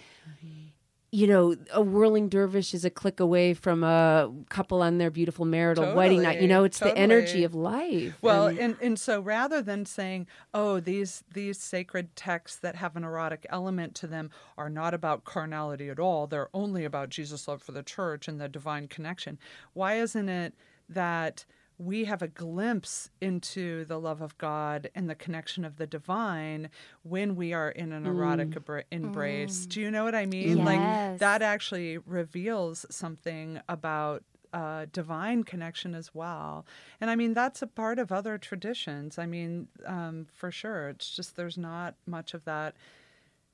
You know, a whirling dervish is a click away from a couple on their beautiful marital wedding night. You know, Totally, it's the energy of life. Well, And- and, and so rather than saying, "Oh, these these sacred texts that have an erotic element to them are not about carnality at all. They're only about Jesus' love for the church and the divine connection." Why isn't it that we have a glimpse into the love of God and the connection of the divine when we are in an erotic abra- embrace? Do you know what I mean? Yes. Like that actually reveals something about uh, divine connection as well. And I mean, that's a part of other traditions. I mean, um, for sure. It's just there's not much of that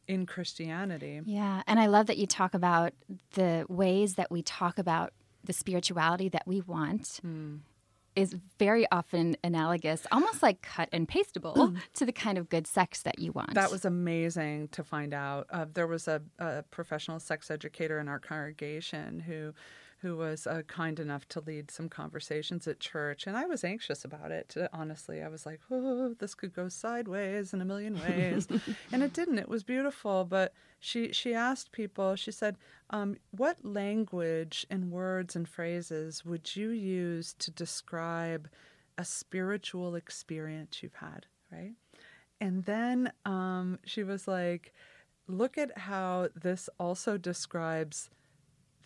in Christianity. Yeah. And I love that you talk about the ways that we talk about the spirituality that we want. Is very often analogous, almost like cut and pastable, to the kind of good sex that you want. That was amazing to find out. Uh, there was a, a professional sex educator in our congregation who who was uh, kind enough to lead some conversations at church. And I was anxious about it, uh, honestly. I was like, oh, this could go sideways in a million ways. <laughs> and it didn't. It was beautiful. But she, she asked people, she said, um, what language and words and phrases would you use to describe a spiritual experience you've had, right? And then um, she was like, look at how this also describes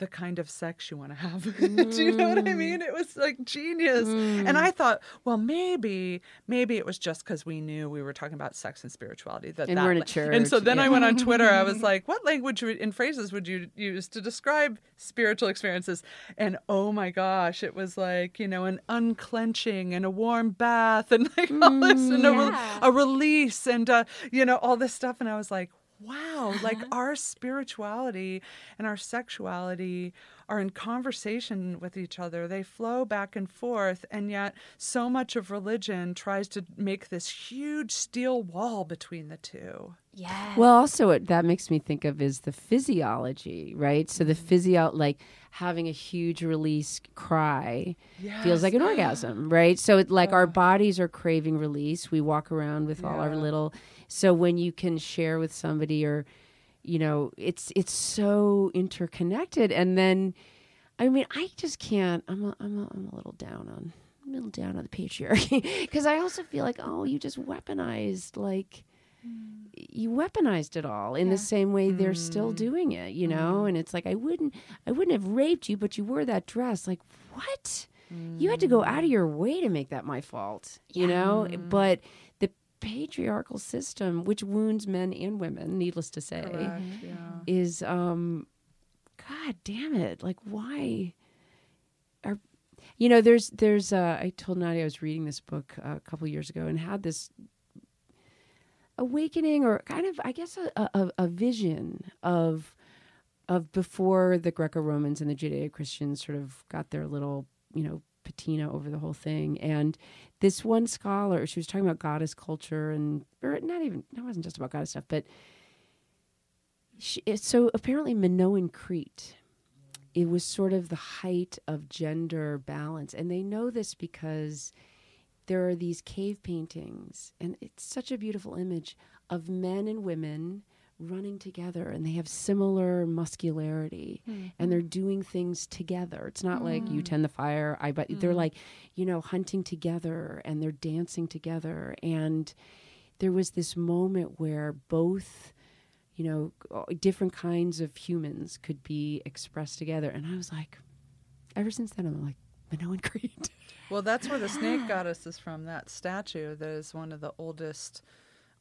the kind of sex you want to have. <laughs> Do you know what I Mm. mean? It was like genius. And I thought, well, maybe, maybe it was just because we knew we were talking about sex and spirituality. That And that we're in a la- And so church, then I went on Twitter. I was <laughs> like, what language and phrases would you use to describe spiritual experiences? And oh my gosh, it was like, you know, an unclenching and a warm bath and like <laughs> all this and a, re- a release and, uh, you know, all this stuff. And I was like, wow, like uh-huh. our spirituality and our sexuality are in conversation with each other. They flow back and forth. And yet, so much of religion tries to make this huge steel wall between the two. Yes. Well, also what that makes me think of is the physiology, right? So the mm-hmm. physio, like having a huge release cry, feels like an <gasps> orgasm, right? So it, like our bodies are craving release. We walk around with all our little. So when you can share with somebody, or you know, it's it's so interconnected. And then, I mean, I just can't. I'm a, I'm a, I'm a little down on. I'm a little down on the patriarchy <laughs> because I also feel like, oh, you just weaponized like you weaponized it all in the same way they're still doing it, you know? And it's like I wouldn't I wouldn't have raped you, but you wore that dress. Like, what? You had to go out of your way to make that my fault, you know? But the patriarchal system, which wounds men and women, needless to say, Correct, yeah. is um god damn it. Like why are you know, there's there's uh I told Nadia I was reading this book uh, a couple years ago and had this awakening or kind of i guess a, a, a vision of of before the greco-romans and the judeo-christians sort of got their little you know patina over the whole thing. And this one scholar she was talking about goddess culture and or not even it wasn't just about goddess stuff but she, eh, so apparently minoan crete it was sort of the height of gender balance. And they know this because there are these cave paintings, and it's such a beautiful image of men and women running together, and they have similar muscularity, and they're mm-hmm. doing things together. It's not like you mm. tend the fire, I but they're mm. like, you know, hunting together, and they're dancing together, and there was this moment where both you know different kinds of humans could be expressed together. And i was like ever since then i'm like minoan crete <laughs> Well, that's where the snake goddess is from. That statue that is one of the oldest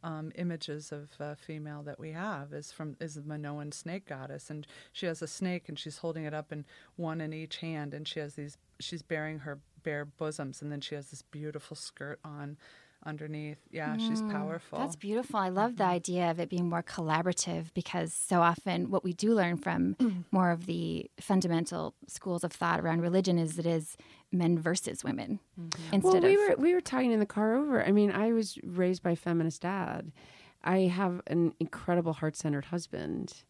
um, images of uh, female that we have is from is the Minoan snake goddess, and she has a snake and she's holding it up in one in each hand, and she has these. She's bearing her bare bosoms, and then she has this beautiful skirt on underneath. Yeah, she's mm, powerful. That's beautiful. I love the mm-hmm. idea of it being more collaborative because so often what we do learn from <clears throat> more of the fundamental schools of thought around religion is it is men versus women mm-hmm. instead well, we of were we were talking in the car over. I mean, I was raised by a feminist dad. I have an incredible heart centered husband.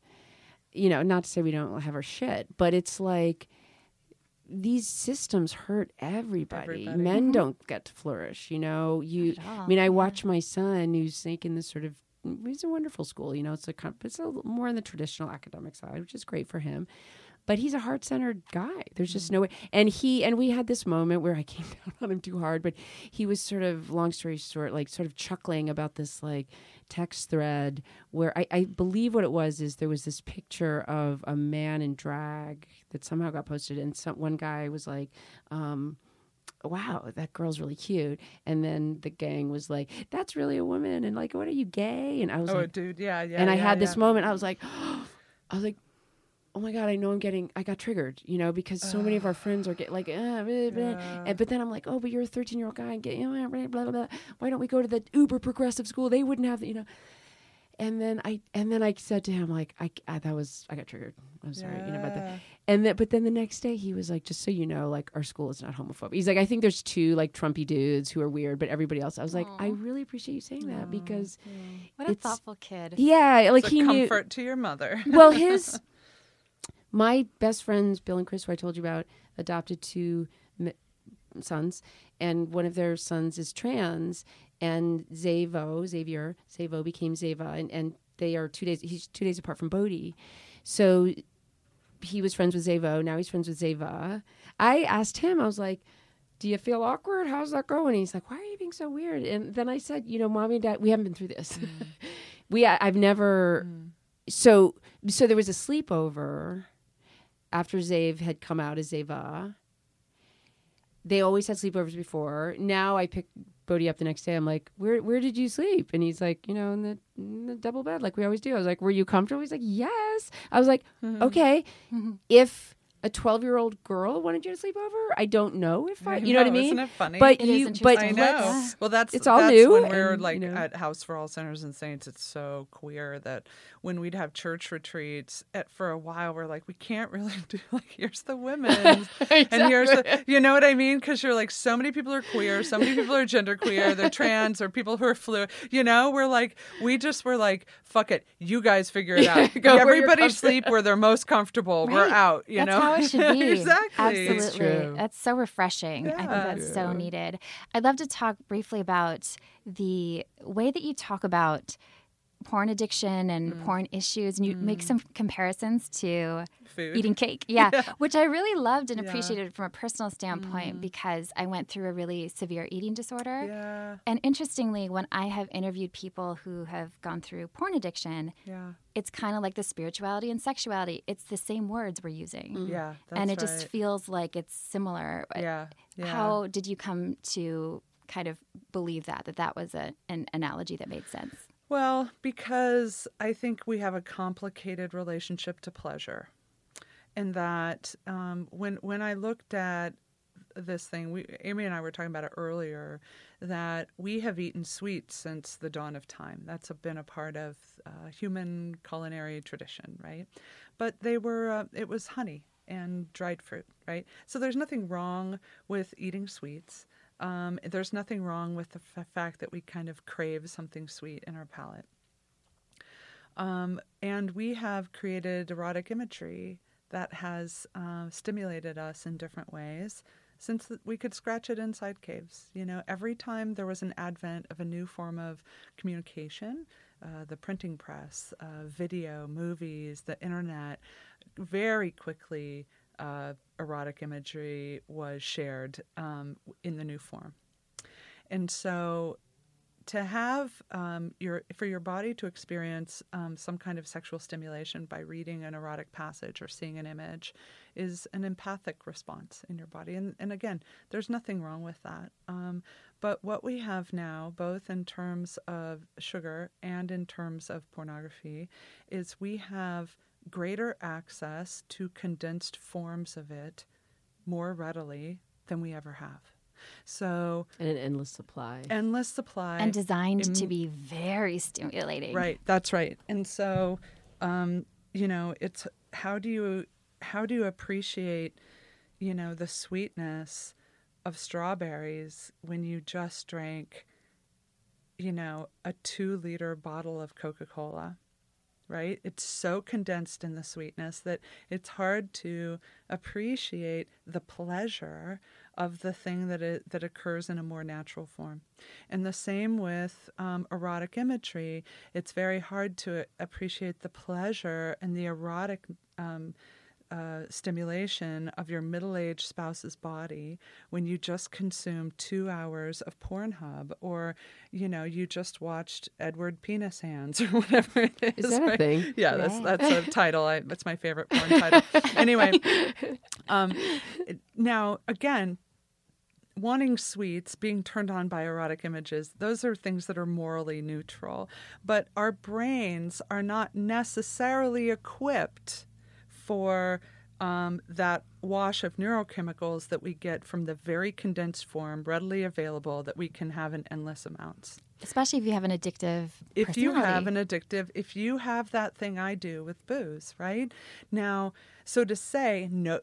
You know, not to say we don't have our shit, but it's like these systems hurt everybody. Everybody. Men don't get to flourish. You know, you. I mean, I watch my son who's taking this sort of. He's a wonderful school. You know, it's a kind- it's a more on the traditional academic side, which is great for him but he's a heart centered guy. There's just no way. And he and we had this moment where I <laughs> came down on him too hard, but he was sort of long story short, like sort of chuckling about this like text thread where I, I believe what it was is there was this picture of a man in drag that somehow got posted, and some one guy was like. Um, Wow, that girl's really cute. And then the gang was like, "That's really a woman." And like, "What are you gay?" And I was oh, like, dude, yeah, yeah. and I yeah, had this moment. I was like, <gasps> I was like, oh my god, I know I'm getting, I got triggered, you know, because so many of our friends are getting like, uh, blah, blah. Yeah. and but then I'm like, oh, but you're a 13 year old guy, and get, blah, blah, blah. Why don't we go to the uber progressive school? They wouldn't have, the, you know. And then I, and then I said to him like, I, I that was, I got triggered. I'm sorry, you know about that. And then, but then the next day he was like, just so you know, like our school is not homophobic. He's like, I think there's two like Trumpy dudes who are weird, but everybody else. I was like, I really appreciate you saying that because, what a thoughtful kid. yeah, like It's a he knew comfort to your mother. <laughs> well his <laughs> my best friends, Bill and Chris, who I told you about, adopted two mi- sons, and one of their sons is trans, and Zavo, Xavier, Zavo became Zava, and, and they are two days. He's two days apart from Bodhi, so he was friends with Zavo. Now he's friends with Zava. I asked him, I was like, "Do you feel awkward? How's that going?" He's like, "Why are you being so weird?" And then I said, "You know, mommy and dad, we haven't been through this. Mm. <laughs> we, I- I've never." Mm. So, so there was a sleepover after Zave had come out as Zava. They always had sleepovers before. Now I pick Bodhi up the next day. I'm like, "Where, where did you sleep?" And he's like, "You know, in the, in the double bed, like we always do." I was like, "Were you comfortable?" He's like, "Yes." I was like, mm-hmm. "Okay." Mm-hmm. If a 12 year old girl wanted you to sleep over, I don't know if I, I you know, what I mean. isn't it funny? But It you, is but. I know. let's- Well, that's it's all that's new when we're and, like you know. at House for All Sinners and Saints. It's so queer that when we'd have church retreats, at, for a while we're like, we can't really <laughs> do like here's the women, and here's the, <laughs> you know what I mean? Because you're like, so many people are queer, so many people are gender queer, they're <laughs> trans or people who are fluid. You know, we're like, we just were like, fuck it, you guys figure it out. Go Everybody comfortable. sleep where they're most comfortable. We're out. You That's know, how it should <laughs> be. exactly. Absolutely. true. That's so refreshing. I think Yeah. that's so needed. I'd love to talk briefly about the way that you talk about porn addiction and Mm. porn issues and you make some comparisons to Food. eating cake. <laughs> Yeah, which I really loved and Yeah. Mm. appreciated from a personal standpoint because I went through a really severe eating disorder. Yeah, And interestingly, when I have interviewed people who have gone through porn addiction, yeah, it's kind of like the spirituality and sexuality. It's the same words we're using. yeah. That's and it just feels like it's similar. yeah, yeah. How did you come to kind of believe that, that that was a, an analogy that made sense? Well, because I think we have a complicated relationship to pleasure, and that um, when when I looked at this thing, we Amy and I were talking about it earlier, that we have eaten sweets since the dawn of time. That's been a part of uh, human culinary tradition, right? But they were uh, it was honey and dried fruit, right? So there's nothing wrong with eating sweets. Um, there's nothing wrong with the f- fact that we kind of crave something sweet in our palate. Um, and we have created erotic imagery that has uh, stimulated us in different ways since we could scratch it inside caves. You know, every time there was an advent of a new form of communication, uh, the printing press, uh, video, movies, the internet, very quickly erotic imagery was shared um, in the new form. And so to have um, your for your body to experience um, some kind of sexual stimulation by reading an erotic passage or seeing an image is an empathic response in your body and, and again there's nothing wrong with that um, but what we have now both in terms of sugar and in terms of pornography is we have greater access to condensed forms of it more readily than we ever have so and an endless supply. endless supply And designed to be very stimulating. Right, that's right. And so, um, you know, it's how do you how do you appreciate, you know, the sweetness of strawberries when you just drank, you know, a two liter bottle of Coca Cola? Right? It's so condensed in the sweetness that it's hard to appreciate the pleasure of the thing that it, that occurs in a more natural form. And the same with um, erotic imagery. It's very hard to appreciate the pleasure and the erotic um, uh, stimulation of your middle aged spouse's body when you just consumed two hours of Pornhub or, you know, you just watched Edward Penis Hands or <laughs> whatever it is. Is that a thing? Yeah, that's, Right. that's a <laughs> title. I, that's my favorite porn title. anyway, um, now again, wanting sweets, being turned on by erotic images, those are things that are morally neutral. But our brains are not necessarily equipped for um, that wash of neurochemicals that we get from the very condensed form, readily available, that we can have in endless amounts. Especially if you have an addictive If you have an addictive, if you have that thing I do with booze, right? Now, so to say no,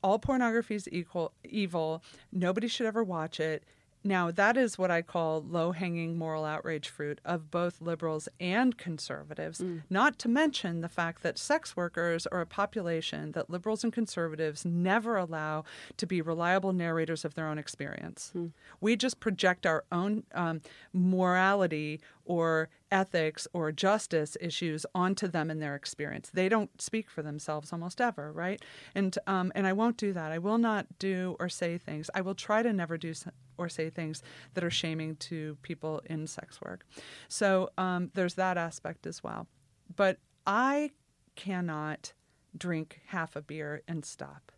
all pornography is equal evil. Nobody should ever watch it. Now, that is what I call low hanging moral outrage fruit of both liberals and conservatives, not to mention the fact that sex workers are a population that liberals and conservatives never allow to be reliable narrators of their own experience. We just project our own um, morality or ethics or justice issues onto them and their experience. They don't speak for themselves almost ever, right? And um, and I won't do that. I will not do or say things. I will try to never do or say things that are shaming to people in sex work. So um, there's that aspect as well. But I cannot drink half a beer and stop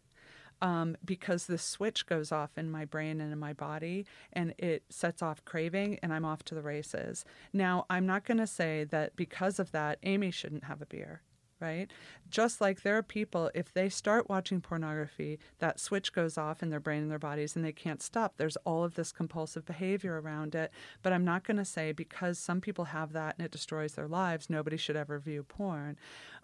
um, because the switch goes off in my brain and in my body and it sets off craving and I'm off to the races. Now, I'm not going to say that because of that, Amy shouldn't have a beer. Right? Just like there are people, if they start watching pornography, that switch goes off in their brain and their bodies and they can't stop. There's all of this compulsive behavior around it. But I'm not going to say because some people have that and it destroys their lives, nobody should ever view porn.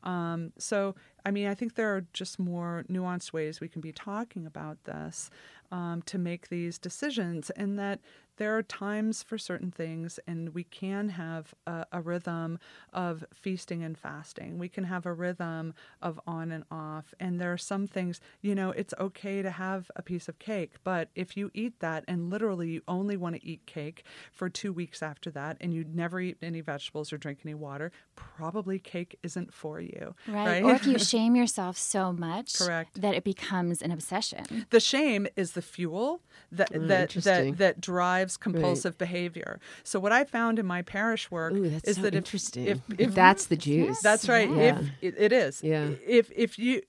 Um, so, I mean, I think there are just more nuanced ways we can be talking about this um, to make these decisions, and that there are times for certain things, and we can have a, a rhythm of feasting and fasting. We can have a rhythm of on and off, and there are some things, you know, it's okay to have a piece of cake, but if you eat that and literally you only want to eat cake for two weeks after that, and you never eat any vegetables or drink any water, probably cake isn't for you. Right. Or if you <laughs> shame yourself so much Correct. that it becomes an obsession. the shame is the fuel that that, Mm, interesting. that that drives compulsive behavior. So what I found in my parish work Ooh, is so that if, if if that's the juice. that's right, Yeah. if it, it is, Yeah. If if you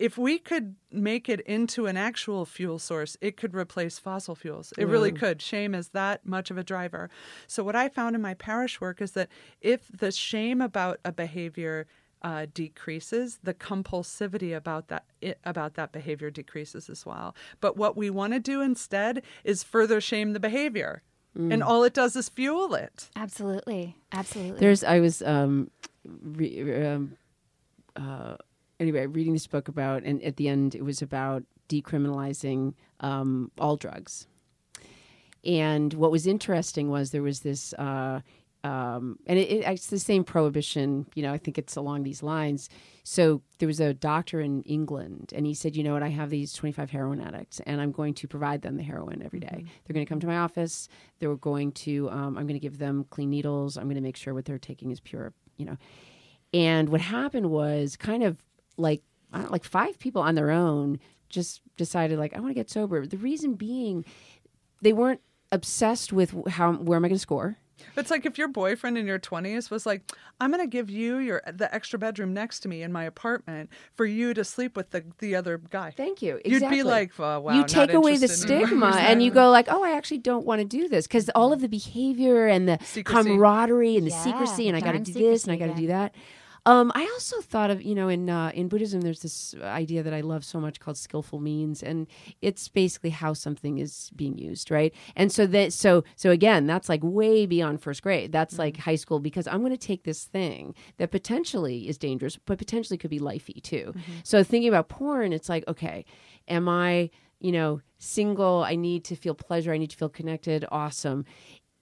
if we could make it into an actual fuel source, it could replace fossil fuels. It really could. Shame is that much of a driver. So, what I found in my parish work is that if the shame about a behavior uh, decreases, the compulsivity about that it, about that behavior decreases as well. But what we want to do instead is further shame the behavior, and all it does is fuel it. Absolutely. Absolutely. There's I was um, re, um uh, anyway reading this book about and at the end it was about decriminalizing um, all drugs. And what was interesting was there was this, uh, um, and it, it, it's the same prohibition. You know, I think it's along these lines. So there was a doctor in England, and he said, "You know what? I have these 25 heroin addicts, and I'm going to provide them the heroin every day. They're going to come to my office. They're going to. Um, I'm going to give them clean needles. I'm going to make sure what they're taking is pure. You know." And what happened was kind of like I don't, like five people on their own just decided like I want to get sober. The reason being they weren't obsessed with how where am I going to score. It's like if your boyfriend in your 20s was like, "I'm going to give you your the extra bedroom next to me in my apartment for you to sleep with the the other guy." Thank you. You'd be like, well, wow, you not take away the stigma and you go like, oh, I actually don't want to do this because all of the behavior and the Secrecy. camaraderie and the Yeah, secrecy and I got to darn do this and I got to secrecy, do that. Um, I also thought of you know in uh, in Buddhism there's this idea that I love so much called skillful means and it's basically how something is being used right? And so that so so again that's like way beyond first grade. That's like high school because I'm going to take this thing that potentially is dangerous but potentially could be lifey too. So thinking about porn it's like okay am I you know single? I need to feel pleasure. I need to feel connected. Awesome.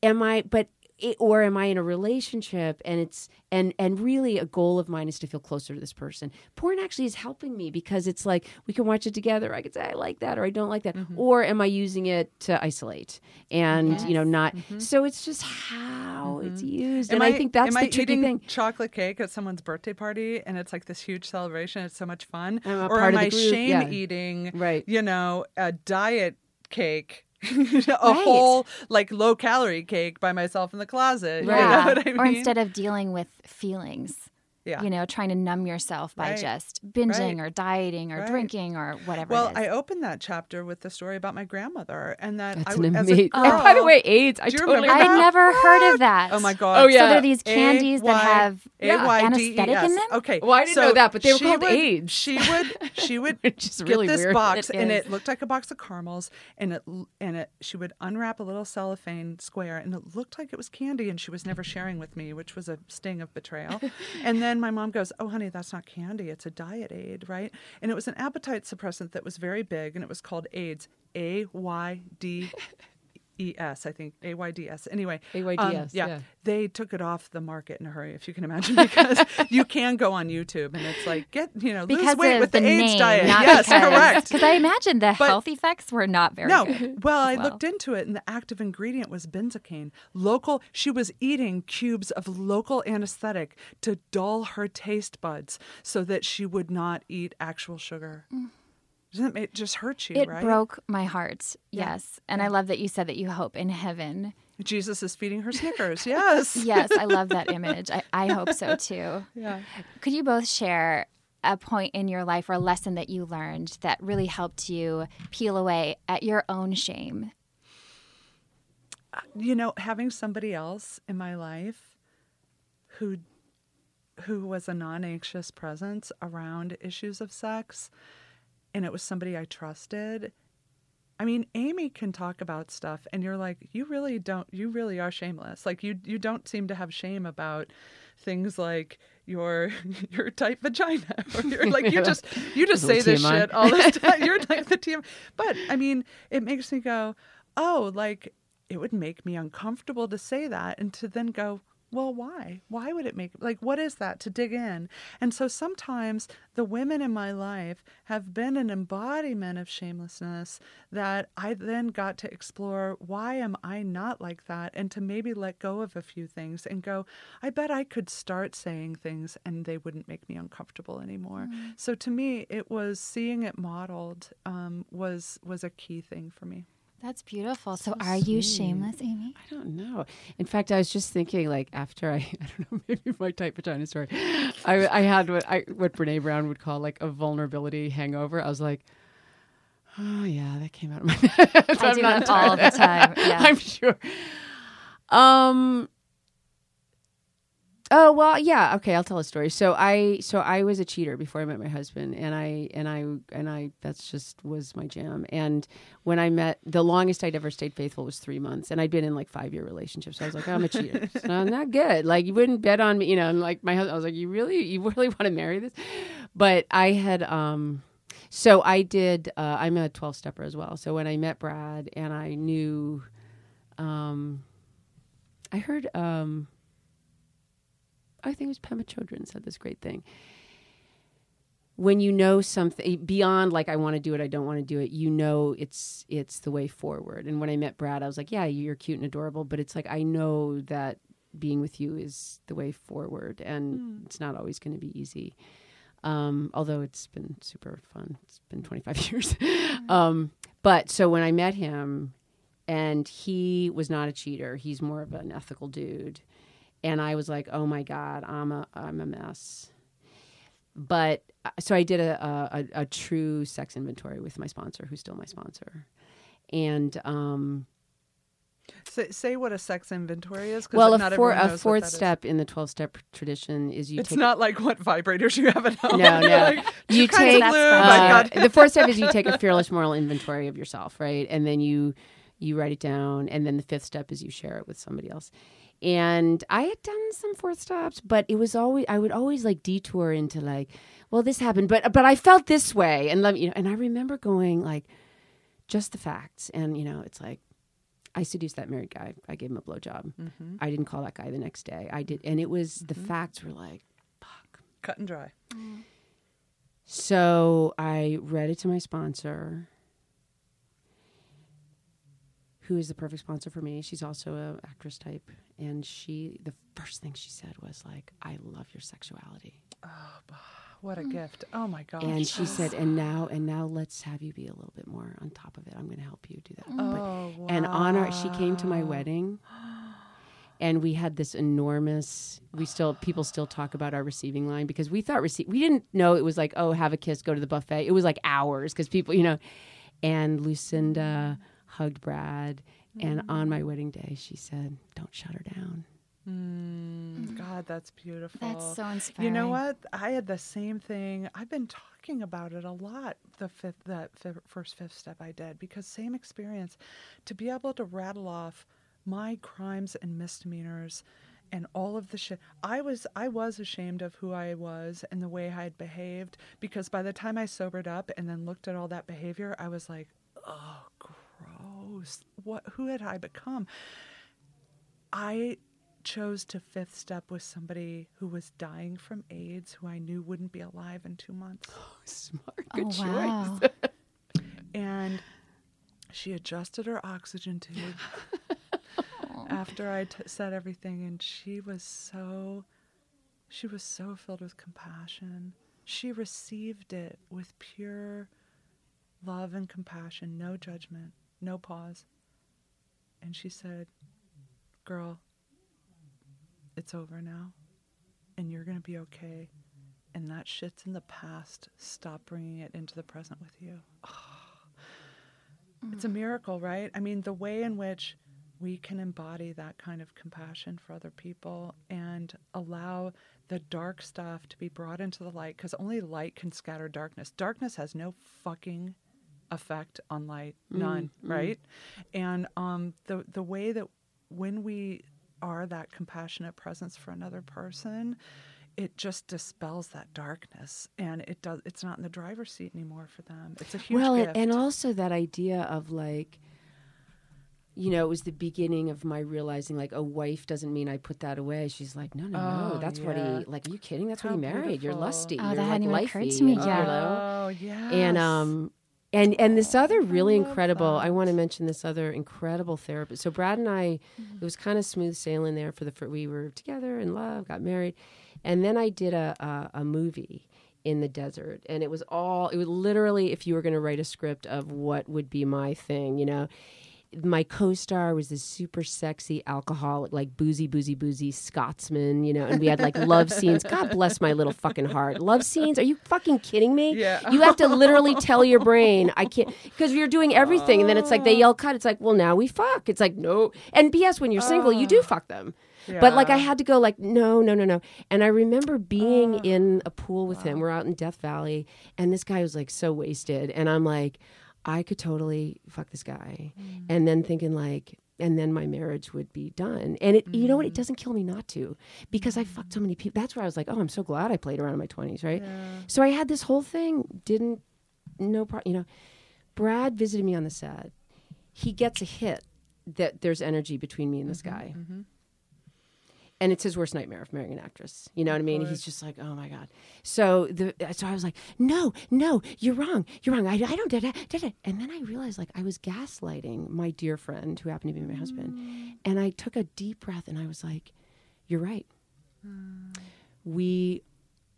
Am I but it, or am I in a relationship and it's and and really a goal of mine is to feel closer to this person. Porn actually is helping me because it's like we can watch it together. I can say I like that or I don't like that. Mm-hmm. Or am I using it to isolate and you know not? Mm-hmm. So it's just how mm-hmm. it's used, and Am I, think that's am the I tricky eating thing. chocolate cake at someone's birthday party and it's like this huge celebration? It's so much fun. Or am I shame yeah. eating, Right. you know, a diet cake? <laughs> a Right. whole like low calorie cake by myself in the closet. You know what I mean? Or instead of dealing with feelings. Yeah. You know, trying to numb yourself by Right. just binging Right. or dieting or Right. drinking or whatever. well, it is. I opened that chapter with the story about my grandmother and that That's I, an as amazing. Oh, girl, and by the way, Ayds. I Do totally. I'd that? never heard of that. Oh my god! Oh, yeah. So there are these candies that have A-Y-D-E-S. anesthetic in them? Okay. Well, I didn't so know that, but they were she called would, Ayds. She would she <laughs> would Which is get really this weird. box It and it looked like a box of caramels and it and it she would unwrap a little cellophane square and it looked like it was candy and she was never sharing with me, which was a sting of betrayal. and then my mom goes, "Oh honey, that's not candy. It's a diet aid, right?" And it was an appetite suppressant that was very big and it was called Ayds. A Y D E S, I think A Y D S. Anyway, um, AYDS, yeah, yeah. they took it off the market in a hurry, if you can imagine, <laughs> because you can go on YouTube and it's like get you know lose Because weight with the, Ayds name, diet. not Yes, because, correct. Because I imagine the But- health effects were not very No, good. <laughs> well, I well. looked into it, and the active ingredient was benzocaine. Local, she was eating cubes of local anesthetic to dull her taste buds, so that she would not eat actual sugar. Doesn't it just hurt you, It right? broke my heart. Yeah. Yes. And I love that you said that you hope in heaven. Jesus is feeding her Snickers. Yes. <laughs> Yes, I love that <laughs> image. I, I hope so too. Yeah. Could you both share a point in your life or a lesson that you learned that really helped you peel away at your own shame? Uh, you know having somebody else in my life who who was a non-anxious presence around issues of sex and it was somebody i trusted. I mean amy can talk about stuff and you're like you really don't you really are shameless. Like you you don't seem to have shame about things like your <laughs> your tight vagina <laughs> or you're like you just you just say this TMI. shit all the <laughs> time. You're like the team but i mean it makes me go oh like it would make me uncomfortable to say that and to then go well why? Why would it make like what is that to dig in? And so sometimes the women in my life have been an embodiment of shamelessness that i then got to explore why am i not like that? And to maybe let go of a few things and go i bet i could start saying things and they wouldn't make me uncomfortable anymore. So to me it was seeing it modeled um, was was a key thing for me That's beautiful. So, are you shameless, Amy? I don't know. In fact, I was just thinking, like after I, <laughs> I don't know, <laughs> maybe my tight vagina story, I, I had what I what Brene Brown would call like a vulnerability hangover. I was like, oh yeah, that came out of my <laughs> mouth. I do that all the time. Yeah. I'm sure. Um. Oh well, yeah. Okay, I'll tell a story. So I, so I was a cheater before I met my husband, and I, and I, and I. That's just was my jam. And when I met, the longest I'd ever stayed faithful was three months, and I'd been in like five year relationships. So I was like, oh, I'm a cheater. <laughs> so I'm not good. Like you wouldn't bet on me, you know. And like my husband, I was like, you really, you really <laughs> want to marry this? But I had, um, so I did. Uh, I'm a 12 stepper as well. So when I met Brad, and I knew, um, I heard. Um, I think it was Pema Chodron said this great thing. When you know something beyond like I want to do it, I don't want to do it, you know it's it's the way forward. And when I met Brad, I was like, yeah, you're cute and adorable, but it's like I know that being with you is the way forward, and it's not always going to be easy. Um, although it's been super fun. It's been 25 <laughs> years. um, but so when I met him, and he was not a cheater, he's more of an ethical dude and I was like, "Oh my god, I'm a I'm a mess." But uh, so I did a a, a true sex inventory with my sponsor, who's still my sponsor, and um, Say, say what a sex inventory is. well, not a, four, a fourth that is. step in the twelve step tradition is you It's take not like what vibrators you have at home. No, <laughs> no. like, you take of lube, That's I uh, the fourth step is you take a <laughs> fearless moral inventory of yourself, right? And then you you write it down, and then the fifth step is you share it with somebody else. And I had done some fourth steps, but it was always I would always like detour into like, well, this happened, but but I felt this way, and let me, you know, and I remember going like, just the facts, and you know, it's like. I seduced that married guy. I gave him a blowjob. Mm-hmm. I didn't call that guy the next day. I did, and it was the facts were like, fuck. cut and dry. So I read it to my sponsor, who is the perfect sponsor for me. She's also an actress type, and she the first thing she said was like, "I love your sexuality," Oh, What a mm. gift. Oh my god! and she said, "And now, and now, let's have you be a little bit more on top of it. I'm going to help you do that." Mm. But- oh, wow. and on our she came to my wedding and we had this enormous we still people still talk about our receiving line because we thought receive we didn't know it was like oh have a kiss go to the buffet it was like hours because people you know and lucinda hugged brad and on my wedding day she said don't shut her down Mm, God, that's beautiful. That's so inspiring. You know what? I had the same thing. I've been talking about it a lot. The fifth, that fi- first fifth step I did because same experience. To be able to rattle off my crimes and misdemeanors and all of the shit. I was I was ashamed of who I was and the way I had behaved because by the time I sobered up and then looked at all that behavior, I was like, oh, gross. S- what who had I become? I chose to fifth step with somebody who was dying from AIDS, who I knew wouldn't be alive in two months. <gasps> Smart. Good oh, choice. <laughs> And she adjusted her oxygen tube <laughs> after I t- said everything, and she was so, she was so filled with compassion. She received it with pure love and compassion, no judgment, no pause. And she said, Girl, it's over now, and you're going to be okay. And that shit's in the past. Stop bringing it into the present with you. It's a mm. miracle, right? I mean, the way in which we can embody that kind of compassion for other people and allow the dark stuff to be brought into the light because only light can scatter darkness. Darkness has no fucking effect on light, none, right? And um, the the way that when we are that compassionate presence for another person, it just dispels that darkness, and it does. It's not in the driver's seat anymore for them. It's a huge well, and- gift. and also that idea of like, you know, it was the beginning of my realizing like a wife doesn't mean I put that away. She's like, no, no, no, Oh, that's what he like. Are you kidding? That's How what he married. You're lusty. Oh, You're that like hadn't even occurred to me and, you yet. know? Oh, yeah. and um and and this other really incredible i want to mention this other incredible therapist. So brad and i it was kind of smooth sailing there for the fir- we were together in love got married and then i did a a, a movie in the desert and it was all it was literally if you were going to write a script of what would be my thing you know my co-star was this super sexy alcoholic like boozy boozy boozy scotsman you know and we had like love scenes. God bless my little fucking heart. Love scenes? Are you fucking kidding me? Yeah. you have to literally tell your brain i can't because you're doing everything and then it's like they yell cut. It's like well now we fuck. It's like no. And bs when you're single you do ah. fuck them. But like I had to go like no no no no. And I remember being ah. in a pool with him. We're out in Death Valley and this guy was like so wasted. And I'm like I could totally fuck this guy. Mm. And then thinking like and then my marriage would be done. And it you know what? It mm. doesn't kill me not to because I fucked so many people that's where I was like oh I'm so glad I played around in my 20s right? So I had this whole thing didn't no pro you know Brad visited me on the set. He gets a hit that there's energy between me and this mm-hmm, guy mm-hmm. And it's his worst nightmare of marrying an actress. You know what I mean? He's just like, oh my god. So the uh, so I was like, no, no, you're wrong, you're wrong. I, I don't did da. And then I realized like I was gaslighting my dear friend who happened to be my husband, mm. and I took a deep breath and I was like, you're right. Mm. We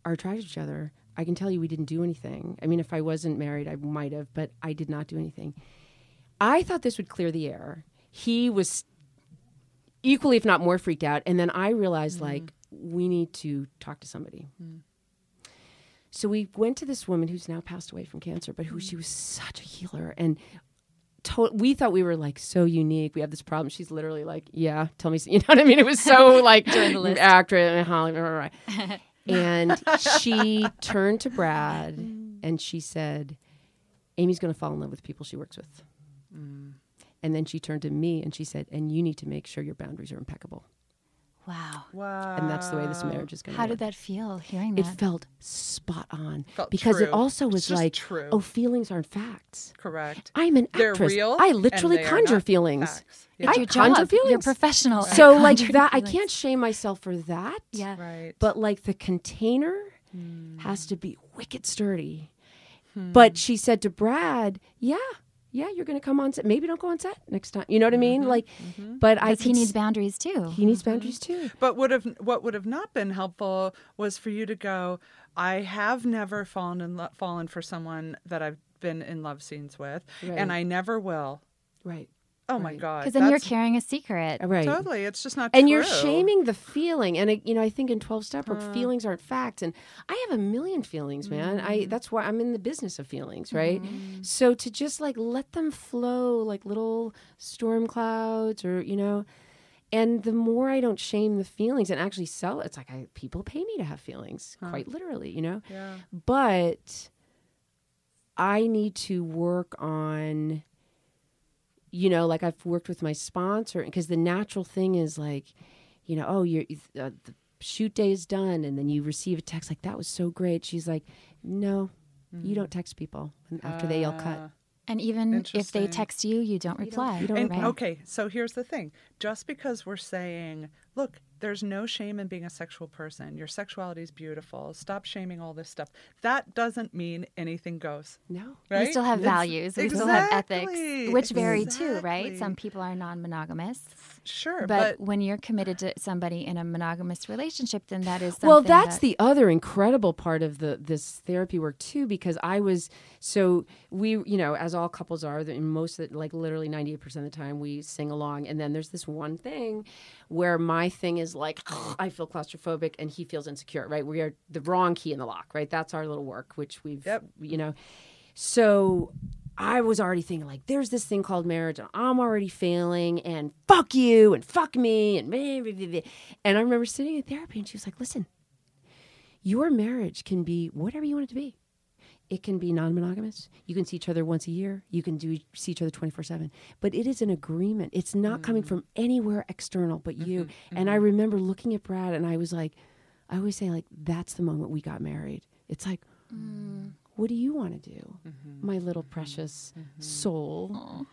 are attracted to each other. I can tell you we didn't do anything. I mean, if I wasn't married, I might have, but I did not do anything. I thought this would clear the air. He was equally, if not more, freaked out. And then I realized, mm-hmm. like, we need to talk to somebody. Mm. So we went to this woman who's now passed away from cancer, but who mm. she was such a healer. And to- we thought we were like so unique. We have this problem. She's literally like, yeah, tell me, s-" <laughs> you know what I mean? It was so <laughs> like Join the list. actress uh, and Hollywood. right, right. <laughs> and she turned to Brad mm. and she said, Amy's going to fall in love with people she works with. And then she turned to me and she said, and you need to make sure your boundaries are impeccable. Wow. Wow. And that's the way this marriage is going to be. How did that feel hearing that? It felt spot on. Felt because it also was like, true. oh, feelings aren't facts. Correct. I'm an They're actress. real. I and literally they are conjure not feelings. facts. I It's your conjure job. feelings. You're professional. at So like conjuring that, I can't shame myself for that. Yeah. Right. But like the container Hmm. has to be wicked sturdy. But she said to Brad, "Yeah, yeah, you're going to come on set. Maybe don't go on set next time. You know what I mean? Mm-hmm. Like, but I he needs s- boundaries too. he needs boundaries too. But would have what would have not been helpful was for you to go. I have never fallen in lo- fallen for someone that I've been in love scenes with, Right. and I never will. Right. Oh my Right. god! Because then you're carrying a secret. Uh, right. totally. It's just not. and you're shaming the feeling and it, you know i think in 12 step work uh. feelings aren't facts and i have a million feelings man i mm-hmm. that's why i'm in the business of feelings right mm-hmm. so to just like let them flow like little storm clouds or you know and the more i don't shame the feelings and actually sell it it's like I, people pay me to have feelings quite literally you know Yeah. but I need to work on, you know, like I've worked with my sponsor because the natural thing is like, you know, oh, you're, uh, the shoot day is done, and then you receive a text like that was so great. She's like, no, you don't text people after they yell cut. Uh, And even if they text you, you don't reply. You don't And, right? Okay, so here's the thing. Just because we're saying, look, there's no shame in being a sexual person. Your sexuality is beautiful. Stop shaming all this stuff. That doesn't mean anything goes. No. Right? We still have It's- values. We still have ethics, which vary too, right? Some people are non-monogamous, Sure, but, but, when you're committed to somebody in a monogamous relationship, then that is something Well, that's that- the other incredible part of the this therapy work too, because I was so we you know as all couples are, in most of the, like literally ninety eight percent of the time we sing along, and then there's this one thing where my thing is like I feel claustrophobic and he feels insecure, right? We are the wrong key in the lock, right? That's our little work, which we've Yep. you know, so. I was already thinking like, there's this thing called marriage, and I'm already failing, and fuck you, and fuck me, and blah, blah, blah, and I remember sitting in therapy, and she was like, "Listen, your marriage can be whatever you want it to be. It can be non-monogamous. You can see each other once a year. You can do see each other 24/7. But it is an agreement. It's not coming mm. from anywhere external but mm-hmm, you. Mm-hmm. And I remember looking at Brad and I was like I always say like that's the moment we got married. It's like mm. what do you want to do? Mm-hmm, my little precious soul.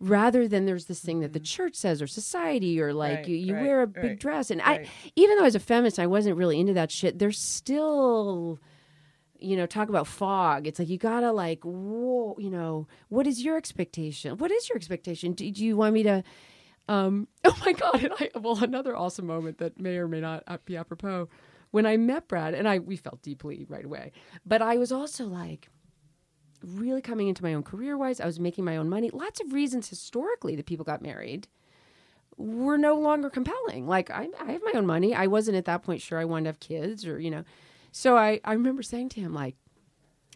Rather than there's this thing that the church says or society or like Right, you, you right, wear a big right, dress and right. I even though I was a feminist I wasn't really into that shit there's still you know talk about fog it's like you gotta like whoa you know what is your expectation what is your expectation do, do you want me to um <laughs> oh my god I well another awesome moment that may or may not uh, be apropos when I met Brad and I we felt deeply right away but I was also like really coming into my own career wise. I was making my own money. Lots of reasons historically that people got married were no longer compelling. Like I, I have my own money. I wasn't at that point sure I wanted to have kids or you know. So I, I remember saying to him like,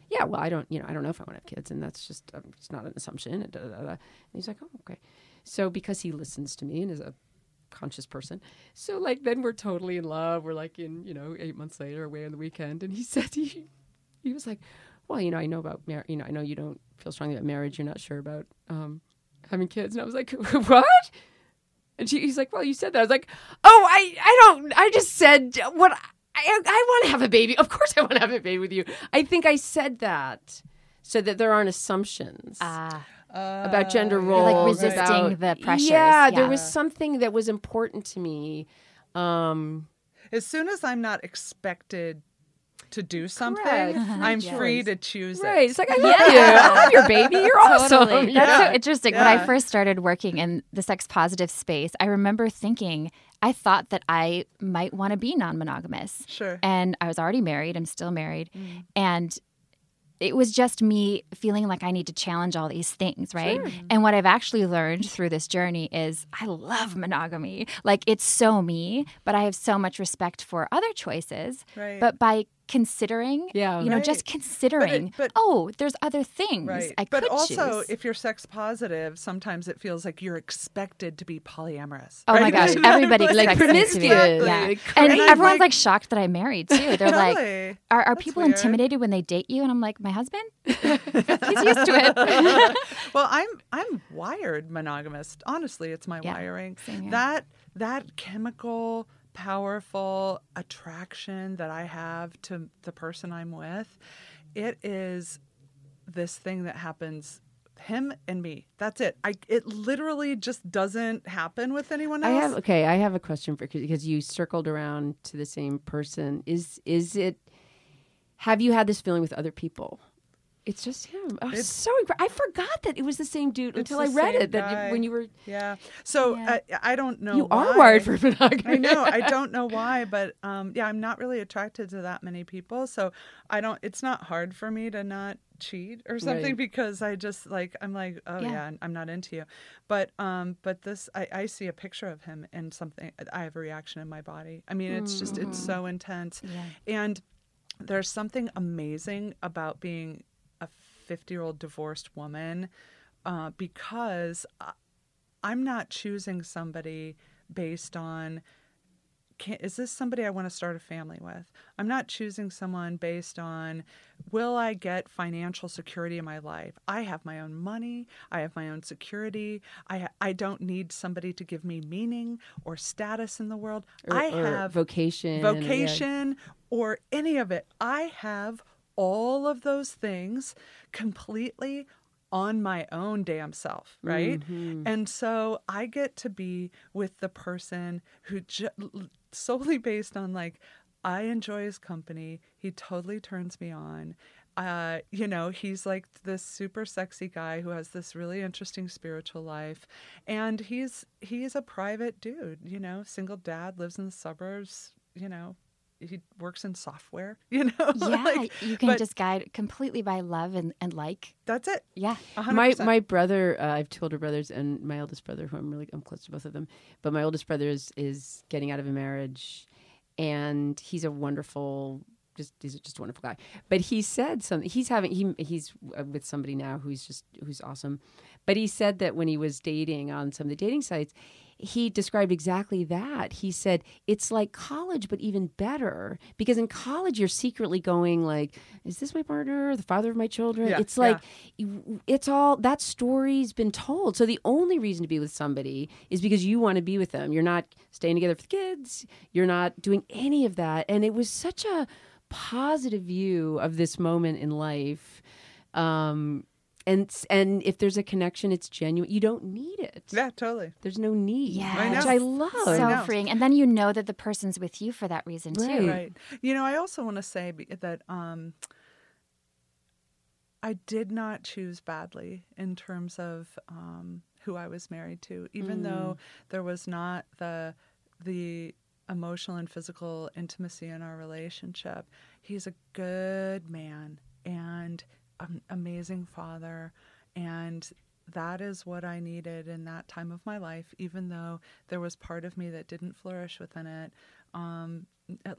yeah, well I don't you know I don't know if I want to have kids and that's just um, it's not an assumption. And, da, da, da, and he's like, oh okay. So because he listens to me and is a conscious person. So like then we're totally in love. We're like in, you know, eight months later away on the weekend. And he <laughs> said he he was like, Well, you know, I know about mar- you know, I know you don't feel strongly about marriage, you're not sure about um having kids. And I was like, <laughs> What? And she, he's like, Well, you said that. I was like, Oh, I I don't I just said what I I want to have a baby. Of course I want to have a baby with you. I think I said that so that there aren't assumptions Ah, about gender Uh, roles, like resisting about- the pressures, Yeah, there was something that was important to me. Um, as soon as I'm not expected to do something, <laughs> Correct. I'm Yes. free to choose right? it. It's like I love you. I love your baby. You're <laughs> awesome. Totally. Yeah. That's so interesting. When I first started working in the sex positive space, I remember thinking I thought that I might want to be non monogamous. Sure. And I was already married. I'm still married. Mm. And it was just me feeling like I need to challenge all these things, right? And what I've actually learned through this journey is I love monogamy. Like it's so me, but I have so much respect for other choices. Right. But by considering, Yeah. you know, Right. just considering, but- oh, there's other things Right. I but could also, choose. if you're sex positive, sometimes it feels like you're expected to be polyamorous. Oh my gosh, <laughs> everybody Like expects me to be. promiscuous. Yeah. Like, And, And everyone's like- like, shocked that I'm married too. <laughs> They're like, are, are That's people weird. intimidated when they date you? And I'm like, my husband? <laughs> He's used to it. well, I'm I'm wired monogamous. Honestly, it's my Yeah, wiring. That that chemical powerful attraction that I have to the person I'm with, it is this thing that happens him and me. That's it. I it literally just doesn't happen with anyone else. I have okay. I have a question for because you circled around to the same person. Is is it? Have you had this feeling with other people? It's just him. I It's- so I forgot that it was the same dude until I read it. That guy. when you were Yeah. So Yeah. I, I don't know. you are wired for monogamy. I know. I don't know why, but um, yeah, I'm not really attracted to that many people. So I don't. It's not hard for me to not cheat or something Right. because I just like I'm like, oh Yeah. yeah, I'm not into you. But um, but this I, I see a picture of him and something. I have a reaction in my body. I mean, it's just it's so intense, and there's something amazing about being 50 year old divorced woman uh, because I'm not choosing somebody based on can, is this somebody I want to start a family with? I'm not choosing someone based on will I get financial security in my life? I have my own money, I have my own security. I I don't need somebody to give me meaning or status in the world. Or- I have vocation. or, yeah. vocation or any of it. I have all of those things completely on my own damn self, right? Mhm. And so I get to be with the person who ju- solely based on like I enjoy his company. He totally turns me on. Uh, you know, he's like this super sexy guy who has this really interesting spiritual life, and he's he's a private dude. You know, single dad, lives in the suburbs. You know, he works in software. <laughs> You know, <laughs> Yeah, like, you can but just guide completely by love and, and like. that's it. Yeah. Hundred my percent. my brother uh, I've two older brothers and my oldest brother who I'm really I'm close to both of them but my oldest brother is is getting out of a marriage and he's a wonderful just he's just a wonderful guy but he said something he's having he he's uh, with somebody now who's just who's awesome but he said that when he was dating on some of the dating sites he described exactly that. He said it's like college, but even better because in college you're secretly going like, "Is this my partner? The father of my children?" Yeah, it's like it's all that story's been told. So the only reason to be with somebody is because you want to be with them. You're not staying together for the kids. You're not doing any of that. And it was such a positive view of this moment in life. Um, and and if there's a connection, it's genuine. You don't need it. Yeah, totally. There's no need, Yeah. which know. I love. So know. freeing. And then you know that the person's with you for that reason too. Right. Right. You know, I also want to say that um, I did not choose badly in terms of um, who I was married to, even though there was not the the emotional and physical intimacy in our relationship. He's a good man and an amazing father, and that is what I needed in that time of my life, even though there was part of me that didn't flourish within it. Um,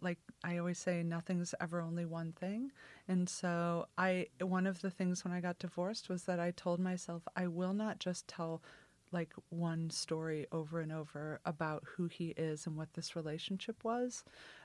like I always say, nothing's ever only one thing. And so I, one of the things when I got divorced was that I told myself, I will not just tell like one story over and over about who he is and what this relationship was,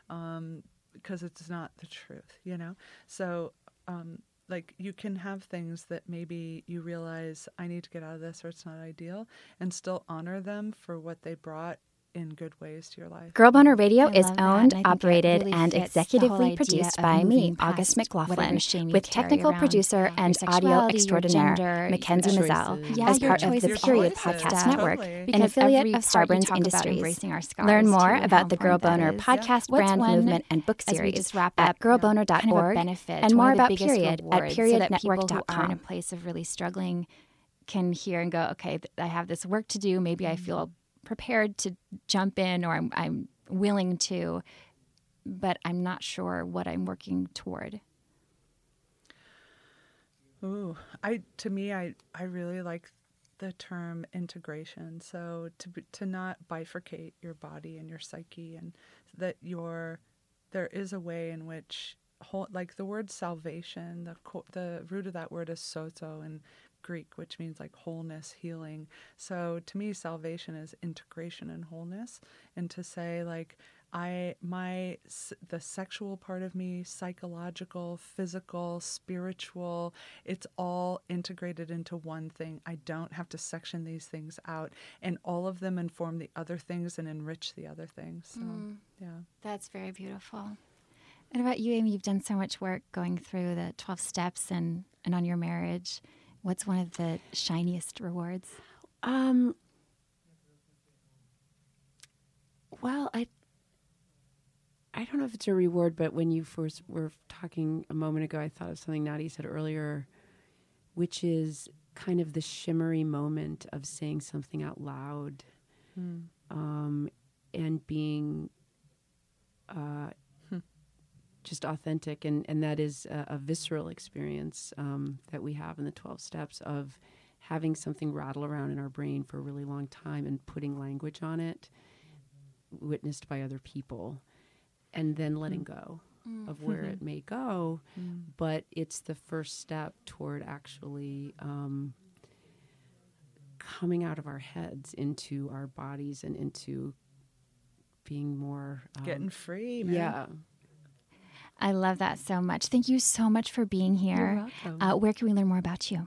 um, because it's not the truth, you know? So, um, like you can have things that maybe you realize I need to get out of this or it's not ideal and still honor them for what they brought in good ways to your life. Girl Boner Radio I is owned, and I think it operated, really and fits executively produced by me, August McLaughlin, whatever shame you with technical around, producer and audio extraordinaire gender, Mackenzie your Mazzell. Yeah, as your part of the. Period Podcast totally. Network, Because an affiliate of part you Starburns Industries. our scars Learn more about the Girl Boner is. podcast, What's brand one, movement, and book series just wrap at up, girlboner.org kind of a benefit and more one of the about Period at rewards so that people who are in a place of really struggling can hear and go, okay, I have this work to do. Maybe I mm-hmm. feel prepared to jump in or I'm, I'm willing to, but I'm not sure what I'm working toward. Ooh, I to me, I I really like the term integration. So to to not bifurcate your body and your psyche, and that your there is a way in which whole like the word salvation. The the root of that word is sozo in Greek, which means like wholeness, healing. So to me, salvation is integration and wholeness, and to say like I my the sexual part of me, psychological, physical, spiritual, it's all integrated into one thing. I don't have to section these things out, and all of them inform the other things and enrich the other things. So mm. yeah. That's very beautiful. And about you, Amy, you've done so much work going through the 12 steps and, and on your marriage. What's one of the shiniest rewards? Um. Well, I. I don't know if it's a reward, but when you first were talking a moment ago, I thought of something Nadia said earlier, which is kind of the shimmery moment of saying something out loud, um, and being uh, just authentic, and and that is a, a visceral experience um, that we have in the twelve steps of having something rattle around in our brain for a really long time and putting language on it, witnessed by other people, and then letting go of where it may go. But it's the first step toward actually um, coming out of our heads into our bodies and into being more um, Getting free, man. yeah. I love that so much. Thank you so much for being here. welcome. Uh, where can we learn more about you?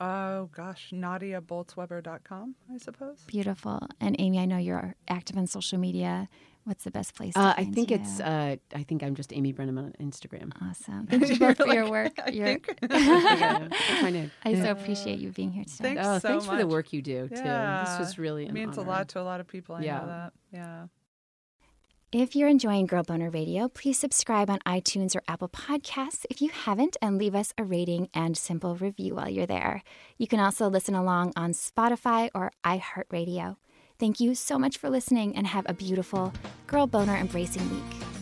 Oh gosh, NadiaBolzweber.com, I suppose. Beautiful. And Amy, I know you're active on social media. What's the best place? To Uh, I find think you? it's. Uh, I think I'm just Amy Brenneman on Instagram. awesome. <laughs> Thank you both for your work. I Your- think. <laughs> <laughs> yeah, that's my. I so appreciate you being here today. Thanks oh, so thanks for the work you do too. This was really It an means a lot to a lot of people. I Yeah. know that. Yeah. If you're enjoying Girl Boner Radio, please subscribe on iTunes or Apple Podcasts if you haven't and leave us a rating and simple review while you're there. You can also listen along on Spotify or iHeartRadio. Thank you so much for listening and have a beautiful Girl Boner Embracing Week.